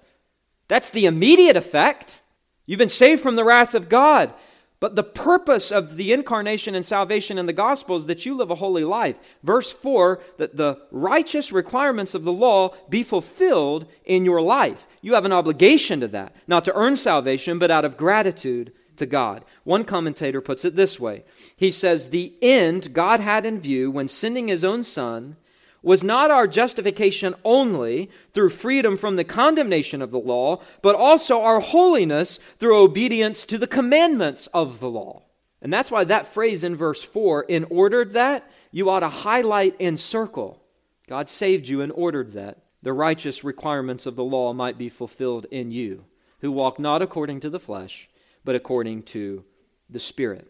That's the immediate effect. You've been saved from the wrath of God. But the purpose of the incarnation and salvation in the gospel is that you live a holy life. Verse 4 that the righteous requirements of the law be fulfilled in your life. You have an obligation to that, not to earn salvation, but out of gratitude to God. One commentator puts it this way He says, The end God had in view when sending his own Son was not our justification only through freedom from the condemnation of the law, but also our holiness through obedience to the commandments of the law. And that's why that phrase in verse 4, in ordered that, you ought to highlight and circle. God saved you and ordered that the righteous requirements of the law might be fulfilled in you, who walk not according to the flesh, but according to the Spirit.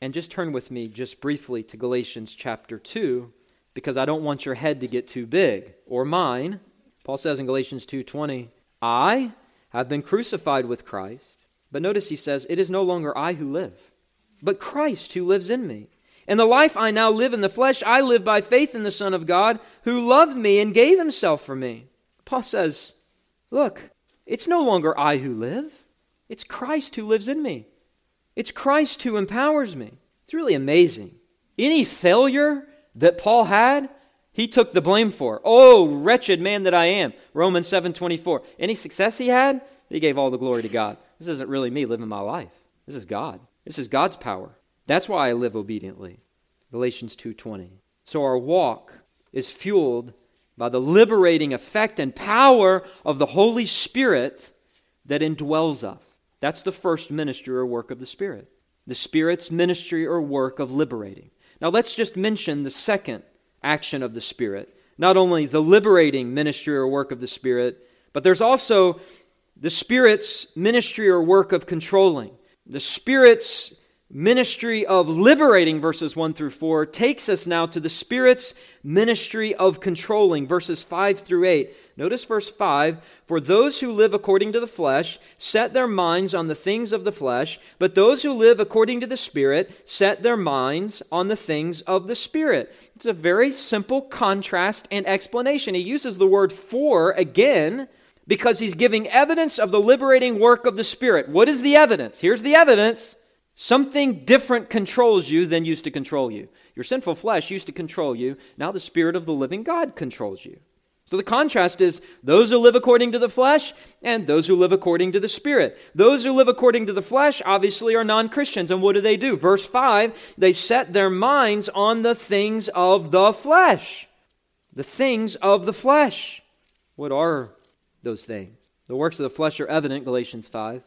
And just turn with me just briefly to Galatians chapter 2 because I don't want your head to get too big or mine. Paul says in Galatians 2:20, "I have been crucified with Christ." But notice he says, "It is no longer I who live, but Christ who lives in me." And the life I now live in the flesh, I live by faith in the Son of God who loved me and gave himself for me. Paul says, Look, it's no longer I who live, it's Christ who lives in me. It's Christ who empowers me. It's really amazing. Any failure that Paul had, he took the blame for. Oh, wretched man that I am. Romans 7:24. Any success he had, he gave all the glory to God. This isn't really me living my life. This is God. This is God's power. That's why I live obediently. Galatians 2:20. So our walk is fueled by the liberating effect and power of the Holy Spirit that indwells us. That's the first ministry or work of the Spirit. The Spirit's ministry or work of liberating. Now, let's just mention the second action of the Spirit. Not only the liberating ministry or work of the Spirit, but there's also the Spirit's ministry or work of controlling. The Spirit's ministry of liberating, verses 1 through 4, takes us now to the Spirit's ministry of controlling, verses 5 through 8. Notice verse 5 For those who live according to the flesh set their minds on the things of the flesh, but those who live according to the Spirit set their minds on the things of the Spirit. It's a very simple contrast and explanation. He uses the word for again because he's giving evidence of the liberating work of the Spirit. What is the evidence? Here's the evidence Something different controls you than used to control you. Your sinful flesh used to control you. Now the Spirit of the living God controls you. So the contrast is those who live according to the flesh and those who live according to the Spirit. Those who live according to the flesh obviously are non Christians. And what do they do? Verse 5 they set their minds on the things of the flesh. The things of the flesh. What are those things? The works of the flesh are evident, Galatians 5.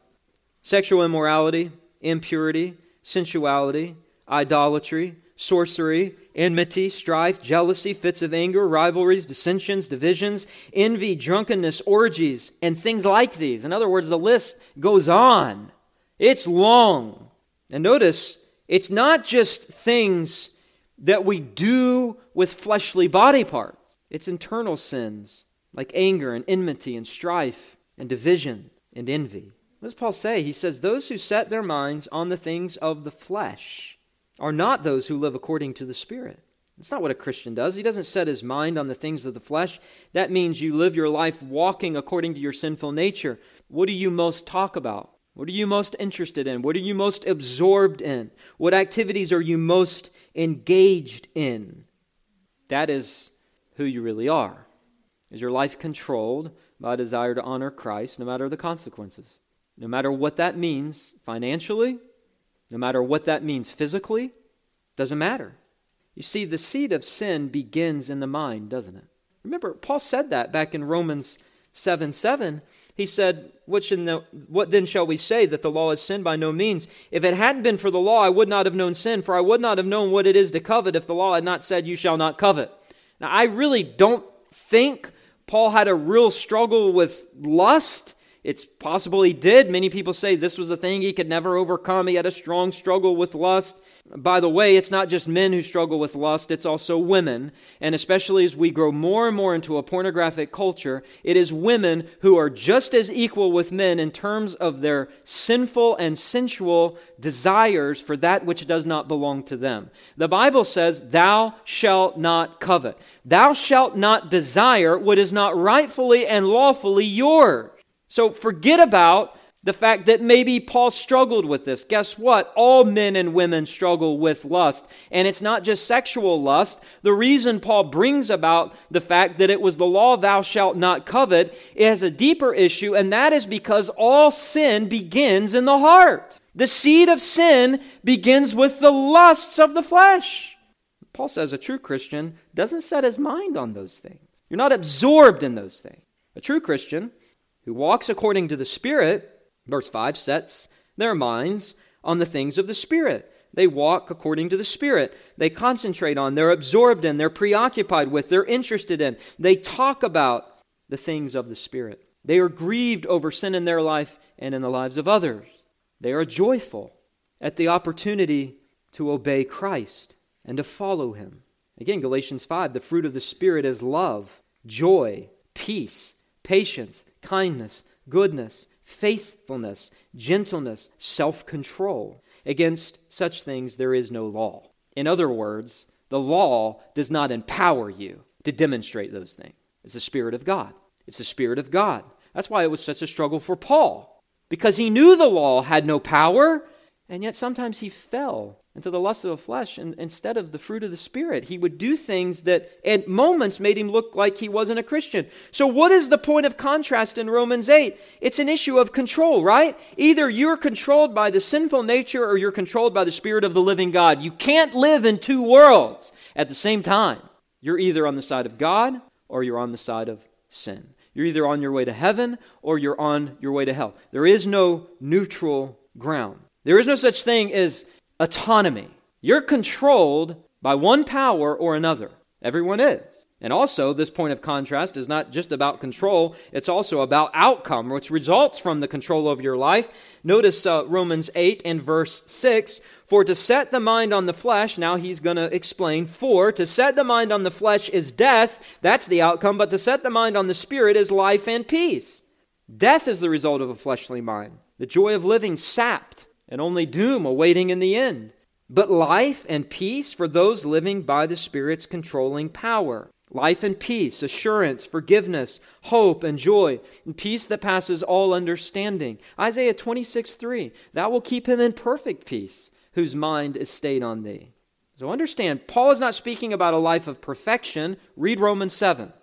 Sexual immorality, impurity, sensuality, idolatry, sorcery, enmity, strife, jealousy, fits of anger, rivalries, dissensions, divisions, envy, drunkenness, orgies, and things like these. In other words, the list goes on. It's long. And notice, it's not just things that we do with fleshly body parts, it's internal sins like anger and enmity and strife and division and envy. What does Paul say? He says, Those who set their minds on the things of the flesh are not those who live according to the Spirit. It's not what a Christian does. He doesn't set his mind on the things of the flesh. That means you live your life walking according to your sinful nature. What do you most talk about? What are you most interested in? What are you most absorbed in? What activities are you most engaged in? That is who you really are. Is your life controlled by a desire to honor Christ, no matter the consequences? No matter what that means financially, no matter what that means physically, doesn't matter. You see, the seed of sin begins in the mind, doesn't it? Remember, Paul said that back in Romans 7 7. He said, what, the, what then shall we say that the law is sin? By no means. If it hadn't been for the law, I would not have known sin, for I would not have known what it is to covet if the law had not said, You shall not covet. Now, I really don't think Paul had a real struggle with lust. It's possible he did. Many people say this was the thing he could never overcome. He had a strong struggle with lust. By the way, it's not just men who struggle with lust, it's also women. And especially as we grow more and more into a pornographic culture, it is women who are just as equal with men in terms of their sinful and sensual desires for that which does not belong to them. The Bible says, Thou shalt not covet. Thou shalt not desire what is not rightfully and lawfully yours. So forget about the fact that maybe Paul struggled with this. Guess what? All men and women struggle with lust. And it's not just sexual lust. The reason Paul brings about the fact that it was the law, thou shalt not covet, is a deeper issue, and that is because all sin begins in the heart. The seed of sin begins with the lusts of the flesh. Paul says a true Christian doesn't set his mind on those things. You're not absorbed in those things. A true Christian who walks according to the Spirit Verse 5 sets their minds on the things of the Spirit. They walk according to the Spirit. They concentrate on, they're absorbed in, they're preoccupied with, they're interested in. They talk about the things of the Spirit. They are grieved over sin in their life and in the lives of others. They are joyful at the opportunity to obey Christ and to follow Him. Again, Galatians 5 the fruit of the Spirit is love, joy, peace, patience, kindness, goodness faithfulness, gentleness, self control. Against such things there is no law. In other words, the law does not empower you to demonstrate those things. It's the Spirit of God. It's the Spirit of God. That's why it was such a struggle for Paul, because he knew the law had no power, and yet sometimes he fell into the lust of the flesh and, instead of the fruit of the Spirit. He would do things that at moments made him look like he wasn't a Christian. So, what is the point of contrast in Romans 8? It's an issue of control, right? Either you're controlled by the sinful nature or you're controlled by the Spirit of the living God. You can't live in two worlds at the same time. You're either on the side of God or you're on the side of sin. You're either on your way to heaven or you're on your way to hell. There is no neutral ground. There is no such thing as autonomy. You're controlled by one power or another. Everyone is. And also, this point of contrast is not just about control, it's also about outcome, which results from the control of your life. Notice uh, Romans 8 and verse 6 For to set the mind on the flesh, now he's going to explain, for to set the mind on the flesh is death, that's the outcome, but to set the mind on the spirit is life and peace. Death is the result of a fleshly mind, the joy of living sapped and only doom awaiting in the end, but life and peace for those living by the Spirit's controlling power. Life and peace, assurance, forgiveness, hope, and joy, and peace that passes all understanding. Isaiah 26, 3. That will keep him in perfect peace, whose mind is stayed on thee. So understand, Paul is not speaking about a life of perfection. Read Romans 7.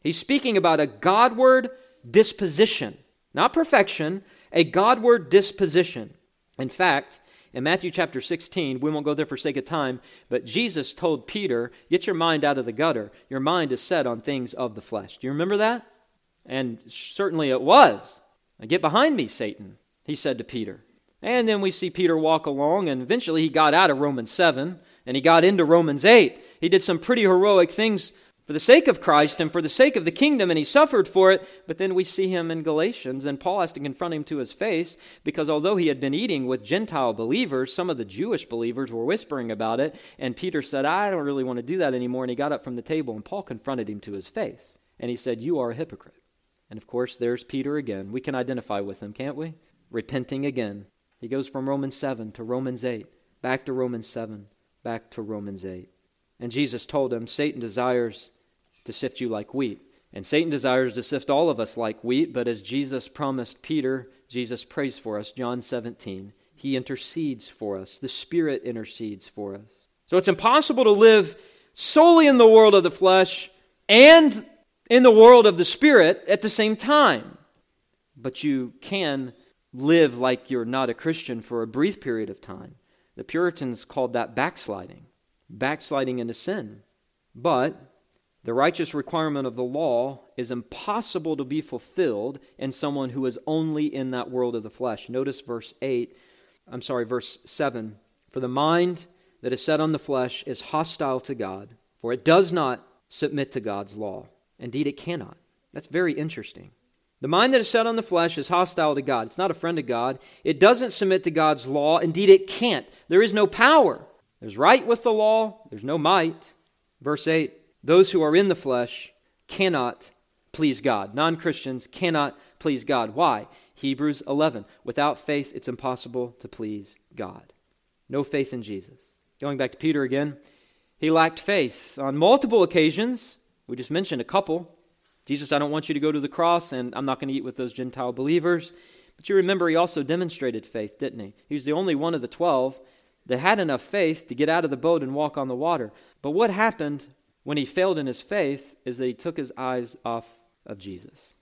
He's speaking about a Godward disposition, not perfection, a Godward disposition. In fact, in Matthew chapter 16, we won't go there for sake of time, but Jesus told Peter, Get your mind out of the gutter. Your mind is set on things of the flesh. Do you remember that? And certainly it was. Get behind me, Satan, he said to Peter. And then we see Peter walk along, and eventually he got out of Romans 7 and he got into Romans 8. He did some pretty heroic things for the sake of Christ and for the sake of the kingdom, and he suffered for it. But then we see him in Galatians, and Paul has to confront him to his face because although he had been eating with Gentile believers, some of the Jewish believers were whispering about it, and Peter said, I don't really want to do that anymore. And he got up from the table, and Paul confronted him to his face. And he said, You are a hypocrite. And of course, there's Peter again. We can identify with him, can't we? Repenting again. He goes from Romans 7 to Romans 8, back to Romans 7, back to Romans 8. And Jesus told him, Satan desires to sift you like wheat. And Satan desires to sift all of us like wheat, but as Jesus promised Peter, Jesus prays for us, John 17. He intercedes for us. The Spirit intercedes for us. So it's impossible to live solely in the world of the flesh and in the world of the Spirit at the same time. But you can live like you're not a Christian for a brief period of time. The Puritans called that backsliding, backsliding into sin. But the righteous requirement of the law is impossible to be fulfilled in someone who is only in that world of the flesh. Notice verse 8, I'm sorry, verse 7. For the mind that is set on the flesh is hostile to God, for it does not submit to God's law. Indeed, it cannot. That's very interesting. The mind that is set on the flesh is hostile to God. It's not a friend of God. It doesn't submit to God's law. Indeed, it can't. There is no power. There's right with the law, there's no might. Verse 8 Those who are in the flesh cannot please God. Non Christians cannot please God. Why? Hebrews 11. Without faith, it's impossible to please God. No faith in Jesus. Going back to Peter again, he lacked faith on multiple occasions. We just mentioned a couple. Jesus, I don't want you to go to the cross, and I'm not going to eat with those Gentile believers. But you remember, he also demonstrated faith, didn't he? He was the only one of the 12 that had enough faith to get out of the boat and walk on the water. But what happened when he failed in his faith is that he took his eyes off of Jesus.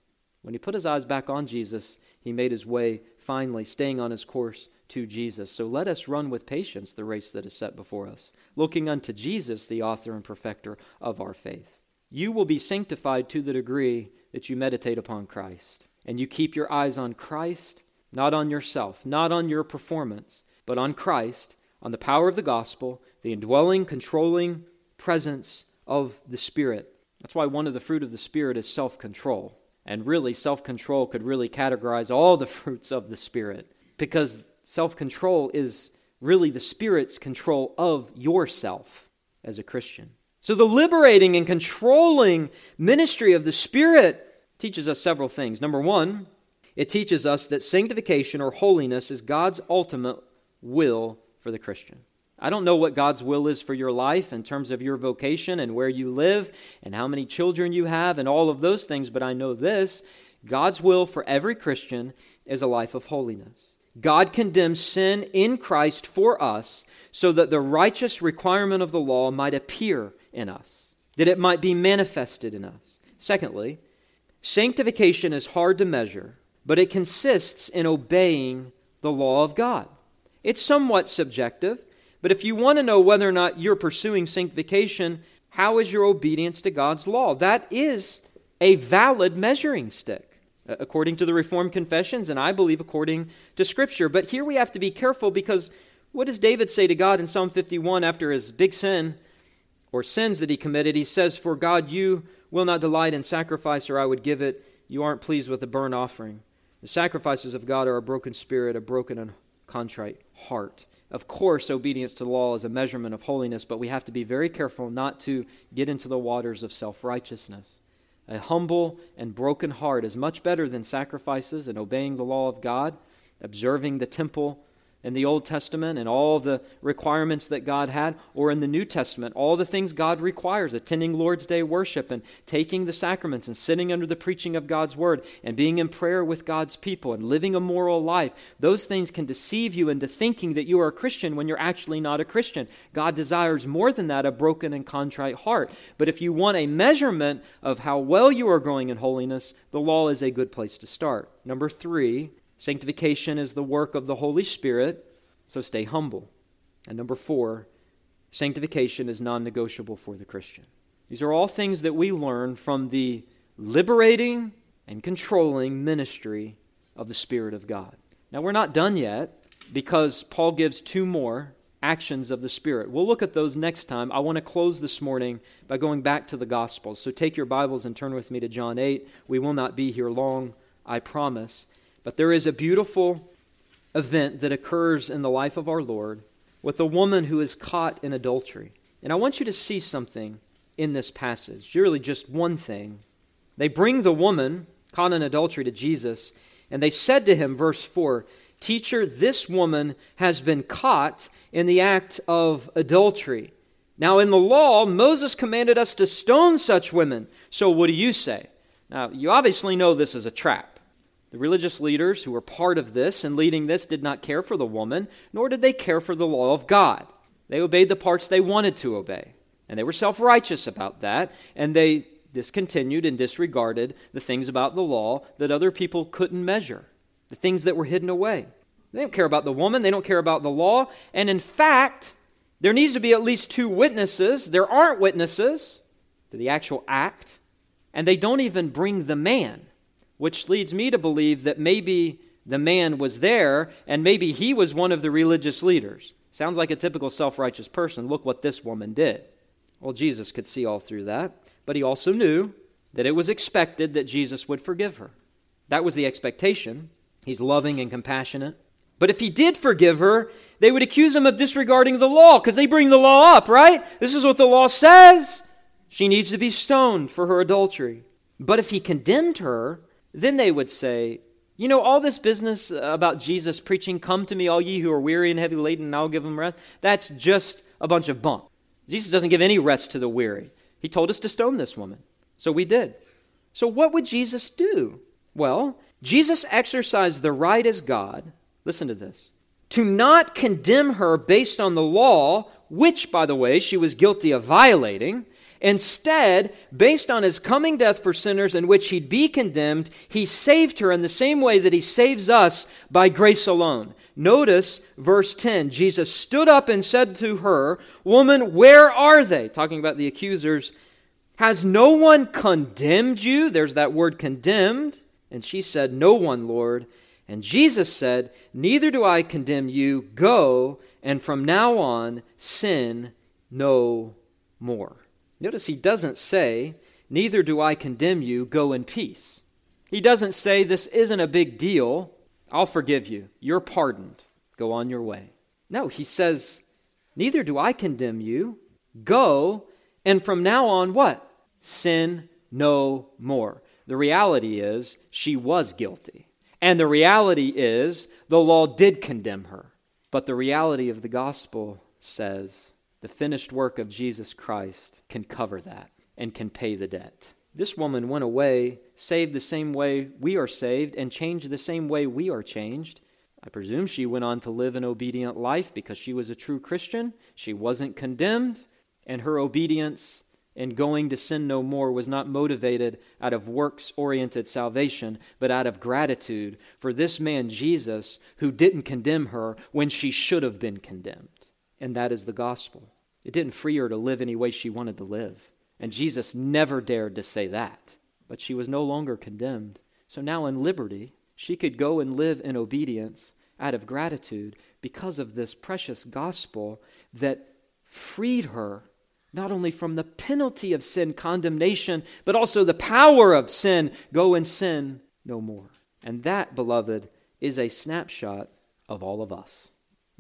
When he put his eyes back on Jesus, he made his way finally, staying on his course to Jesus. So let us run with patience the race that is set before us, looking unto Jesus, the author and perfecter of our faith you will be sanctified to the degree that you meditate upon Christ. And you keep your eyes on Christ, not on yourself, not on your performance, but on Christ, on the power of the gospel, the indwelling, controlling presence of the Spirit. That's why one of the fruit of the Spirit is self control. And really, self control could really categorize all the fruits of the Spirit because self control is really the Spirit's control of yourself as a Christian. So, the liberating and controlling ministry of the Spirit teaches us several things. Number one, it teaches us that sanctification or holiness is God's ultimate will for the Christian. I don't know what God's will is for your life in terms of your vocation and where you live and how many children you have and all of those things, but I know this God's will for every Christian is a life of holiness. God condemns sin in Christ for us so that the righteous requirement of the law might appear in us, that it might be manifested in us. Secondly, sanctification is hard to measure, but it consists in obeying the law of God. It's somewhat subjective, but if you want to know whether or not you're pursuing sanctification, how is your obedience to God's law? That is a valid measuring stick, according to the Reformed confessions, and I believe according to Scripture. But here we have to be careful because what does David say to God in Psalm 51 after his big sin? or sins that he committed, he says, For God, you will not delight in sacrifice, or I would give it. You aren't pleased with the burnt offering. The sacrifices of God are a broken spirit, a broken and contrite heart. Of course, obedience to the law is a measurement of holiness, but we have to be very careful not to get into the waters of self righteousness. A humble and broken heart is much better than sacrifices and obeying the law of God, observing the temple in the Old Testament and all the requirements that God had, or in the New Testament, all the things God requires attending Lord's Day worship and taking the sacraments and sitting under the preaching of God's Word and being in prayer with God's people and living a moral life. Those things can deceive you into thinking that you are a Christian when you're actually not a Christian. God desires more than that a broken and contrite heart. But if you want a measurement of how well you are growing in holiness, the law is a good place to start. Number three, Sanctification is the work of the Holy Spirit, so stay humble. And number four, sanctification is non negotiable for the Christian. These are all things that we learn from the liberating and controlling ministry of the Spirit of God. Now, we're not done yet because Paul gives two more actions of the Spirit. We'll look at those next time. I want to close this morning by going back to the Gospels. So take your Bibles and turn with me to John 8. We will not be here long, I promise. But there is a beautiful event that occurs in the life of our Lord with a woman who is caught in adultery. And I want you to see something in this passage, really just one thing. They bring the woman caught in adultery to Jesus, and they said to him, verse 4, Teacher, this woman has been caught in the act of adultery. Now, in the law, Moses commanded us to stone such women. So, what do you say? Now, you obviously know this is a trap. The religious leaders who were part of this and leading this did not care for the woman, nor did they care for the law of God. They obeyed the parts they wanted to obey. And they were self righteous about that, and they discontinued and disregarded the things about the law that other people couldn't measure, the things that were hidden away. They don't care about the woman, they don't care about the law, and in fact, there needs to be at least two witnesses. There aren't witnesses to the actual act, and they don't even bring the man, which leads me to believe that maybe the man was there and maybe he was one of the religious leaders. Sounds like a typical self righteous person. Look what this woman did. Well, Jesus could see all through that, but he also knew that it was expected that Jesus would forgive her. That was the expectation. He's loving and compassionate. But if he did forgive her, they would accuse him of disregarding the law because they bring the law up, right? This is what the law says. She needs to be stoned for her adultery. But if he condemned her, then they would say, you know, all this business about Jesus preaching, Come to me, all ye who are weary and heavy laden, and I'll give them rest, that's just a bunch of bunk. Jesus doesn't give any rest to the weary. He told us to stone this woman. So we did. So what would Jesus do? Well, Jesus exercised the right as God, listen to this, to not condemn her based on the law, which, by the way, she was guilty of violating, Instead, based on his coming death for sinners in which he'd be condemned, he saved her in the same way that he saves us by grace alone. Notice verse 10 Jesus stood up and said to her, Woman, where are they? Talking about the accusers. Has no one condemned you? There's that word condemned. And she said, No one, Lord. And Jesus said, Neither do I condemn you. Go, and from now on, sin no more. Notice he doesn't say, Neither do I condemn you, go in peace. He doesn't say, This isn't a big deal, I'll forgive you, you're pardoned, go on your way. No, he says, Neither do I condemn you, go, and from now on, what? Sin no more. The reality is, she was guilty. And the reality is, the law did condemn her. But the reality of the gospel says, the finished work of Jesus Christ can cover that and can pay the debt. This woman went away, saved the same way we are saved, and changed the same way we are changed. I presume she went on to live an obedient life because she was a true Christian. She wasn't condemned, and her obedience in going to sin no more was not motivated out of works oriented salvation, but out of gratitude for this man, Jesus, who didn't condemn her when she should have been condemned. And that is the gospel. It didn't free her to live any way she wanted to live. And Jesus never dared to say that. But she was no longer condemned. So now in liberty, she could go and live in obedience out of gratitude because of this precious gospel that freed her not only from the penalty of sin, condemnation, but also the power of sin. Go and sin no more. And that, beloved, is a snapshot of all of us.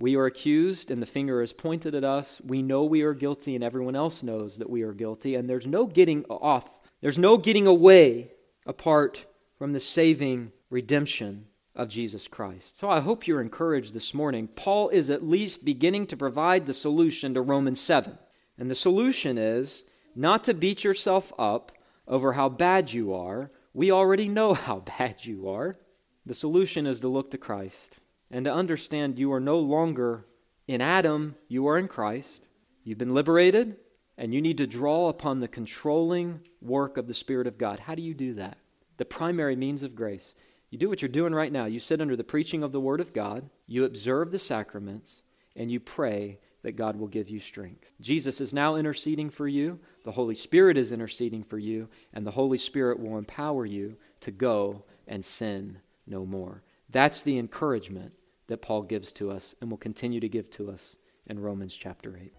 We are accused and the finger is pointed at us. We know we are guilty and everyone else knows that we are guilty. And there's no getting off, there's no getting away apart from the saving redemption of Jesus Christ. So I hope you're encouraged this morning. Paul is at least beginning to provide the solution to Romans 7. And the solution is not to beat yourself up over how bad you are. We already know how bad you are. The solution is to look to Christ and to understand you are no longer in Adam, you are in Christ. You've been liberated, and you need to draw upon the controlling work of the Spirit of God. How do you do that? The primary means of grace. You do what you're doing right now. You sit under the preaching of the Word of God, you observe the sacraments, and you pray that God will give you strength. Jesus is now interceding for you, the Holy Spirit is interceding for you, and the Holy Spirit will empower you to go and sin no more. That's the encouragement that Paul gives to us and will continue to give to us in Romans chapter 8.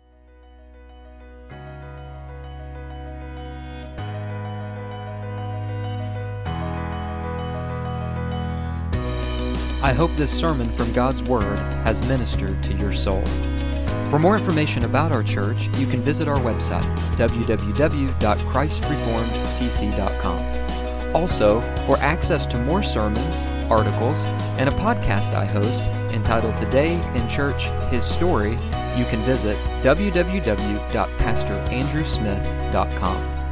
I hope this sermon from God's Word has ministered to your soul. For more information about our church, you can visit our website, www.christreformedcc.com. Also, for access to more sermons, articles, and a podcast I host entitled Today in Church His Story, you can visit www.pastorandrewsmith.com.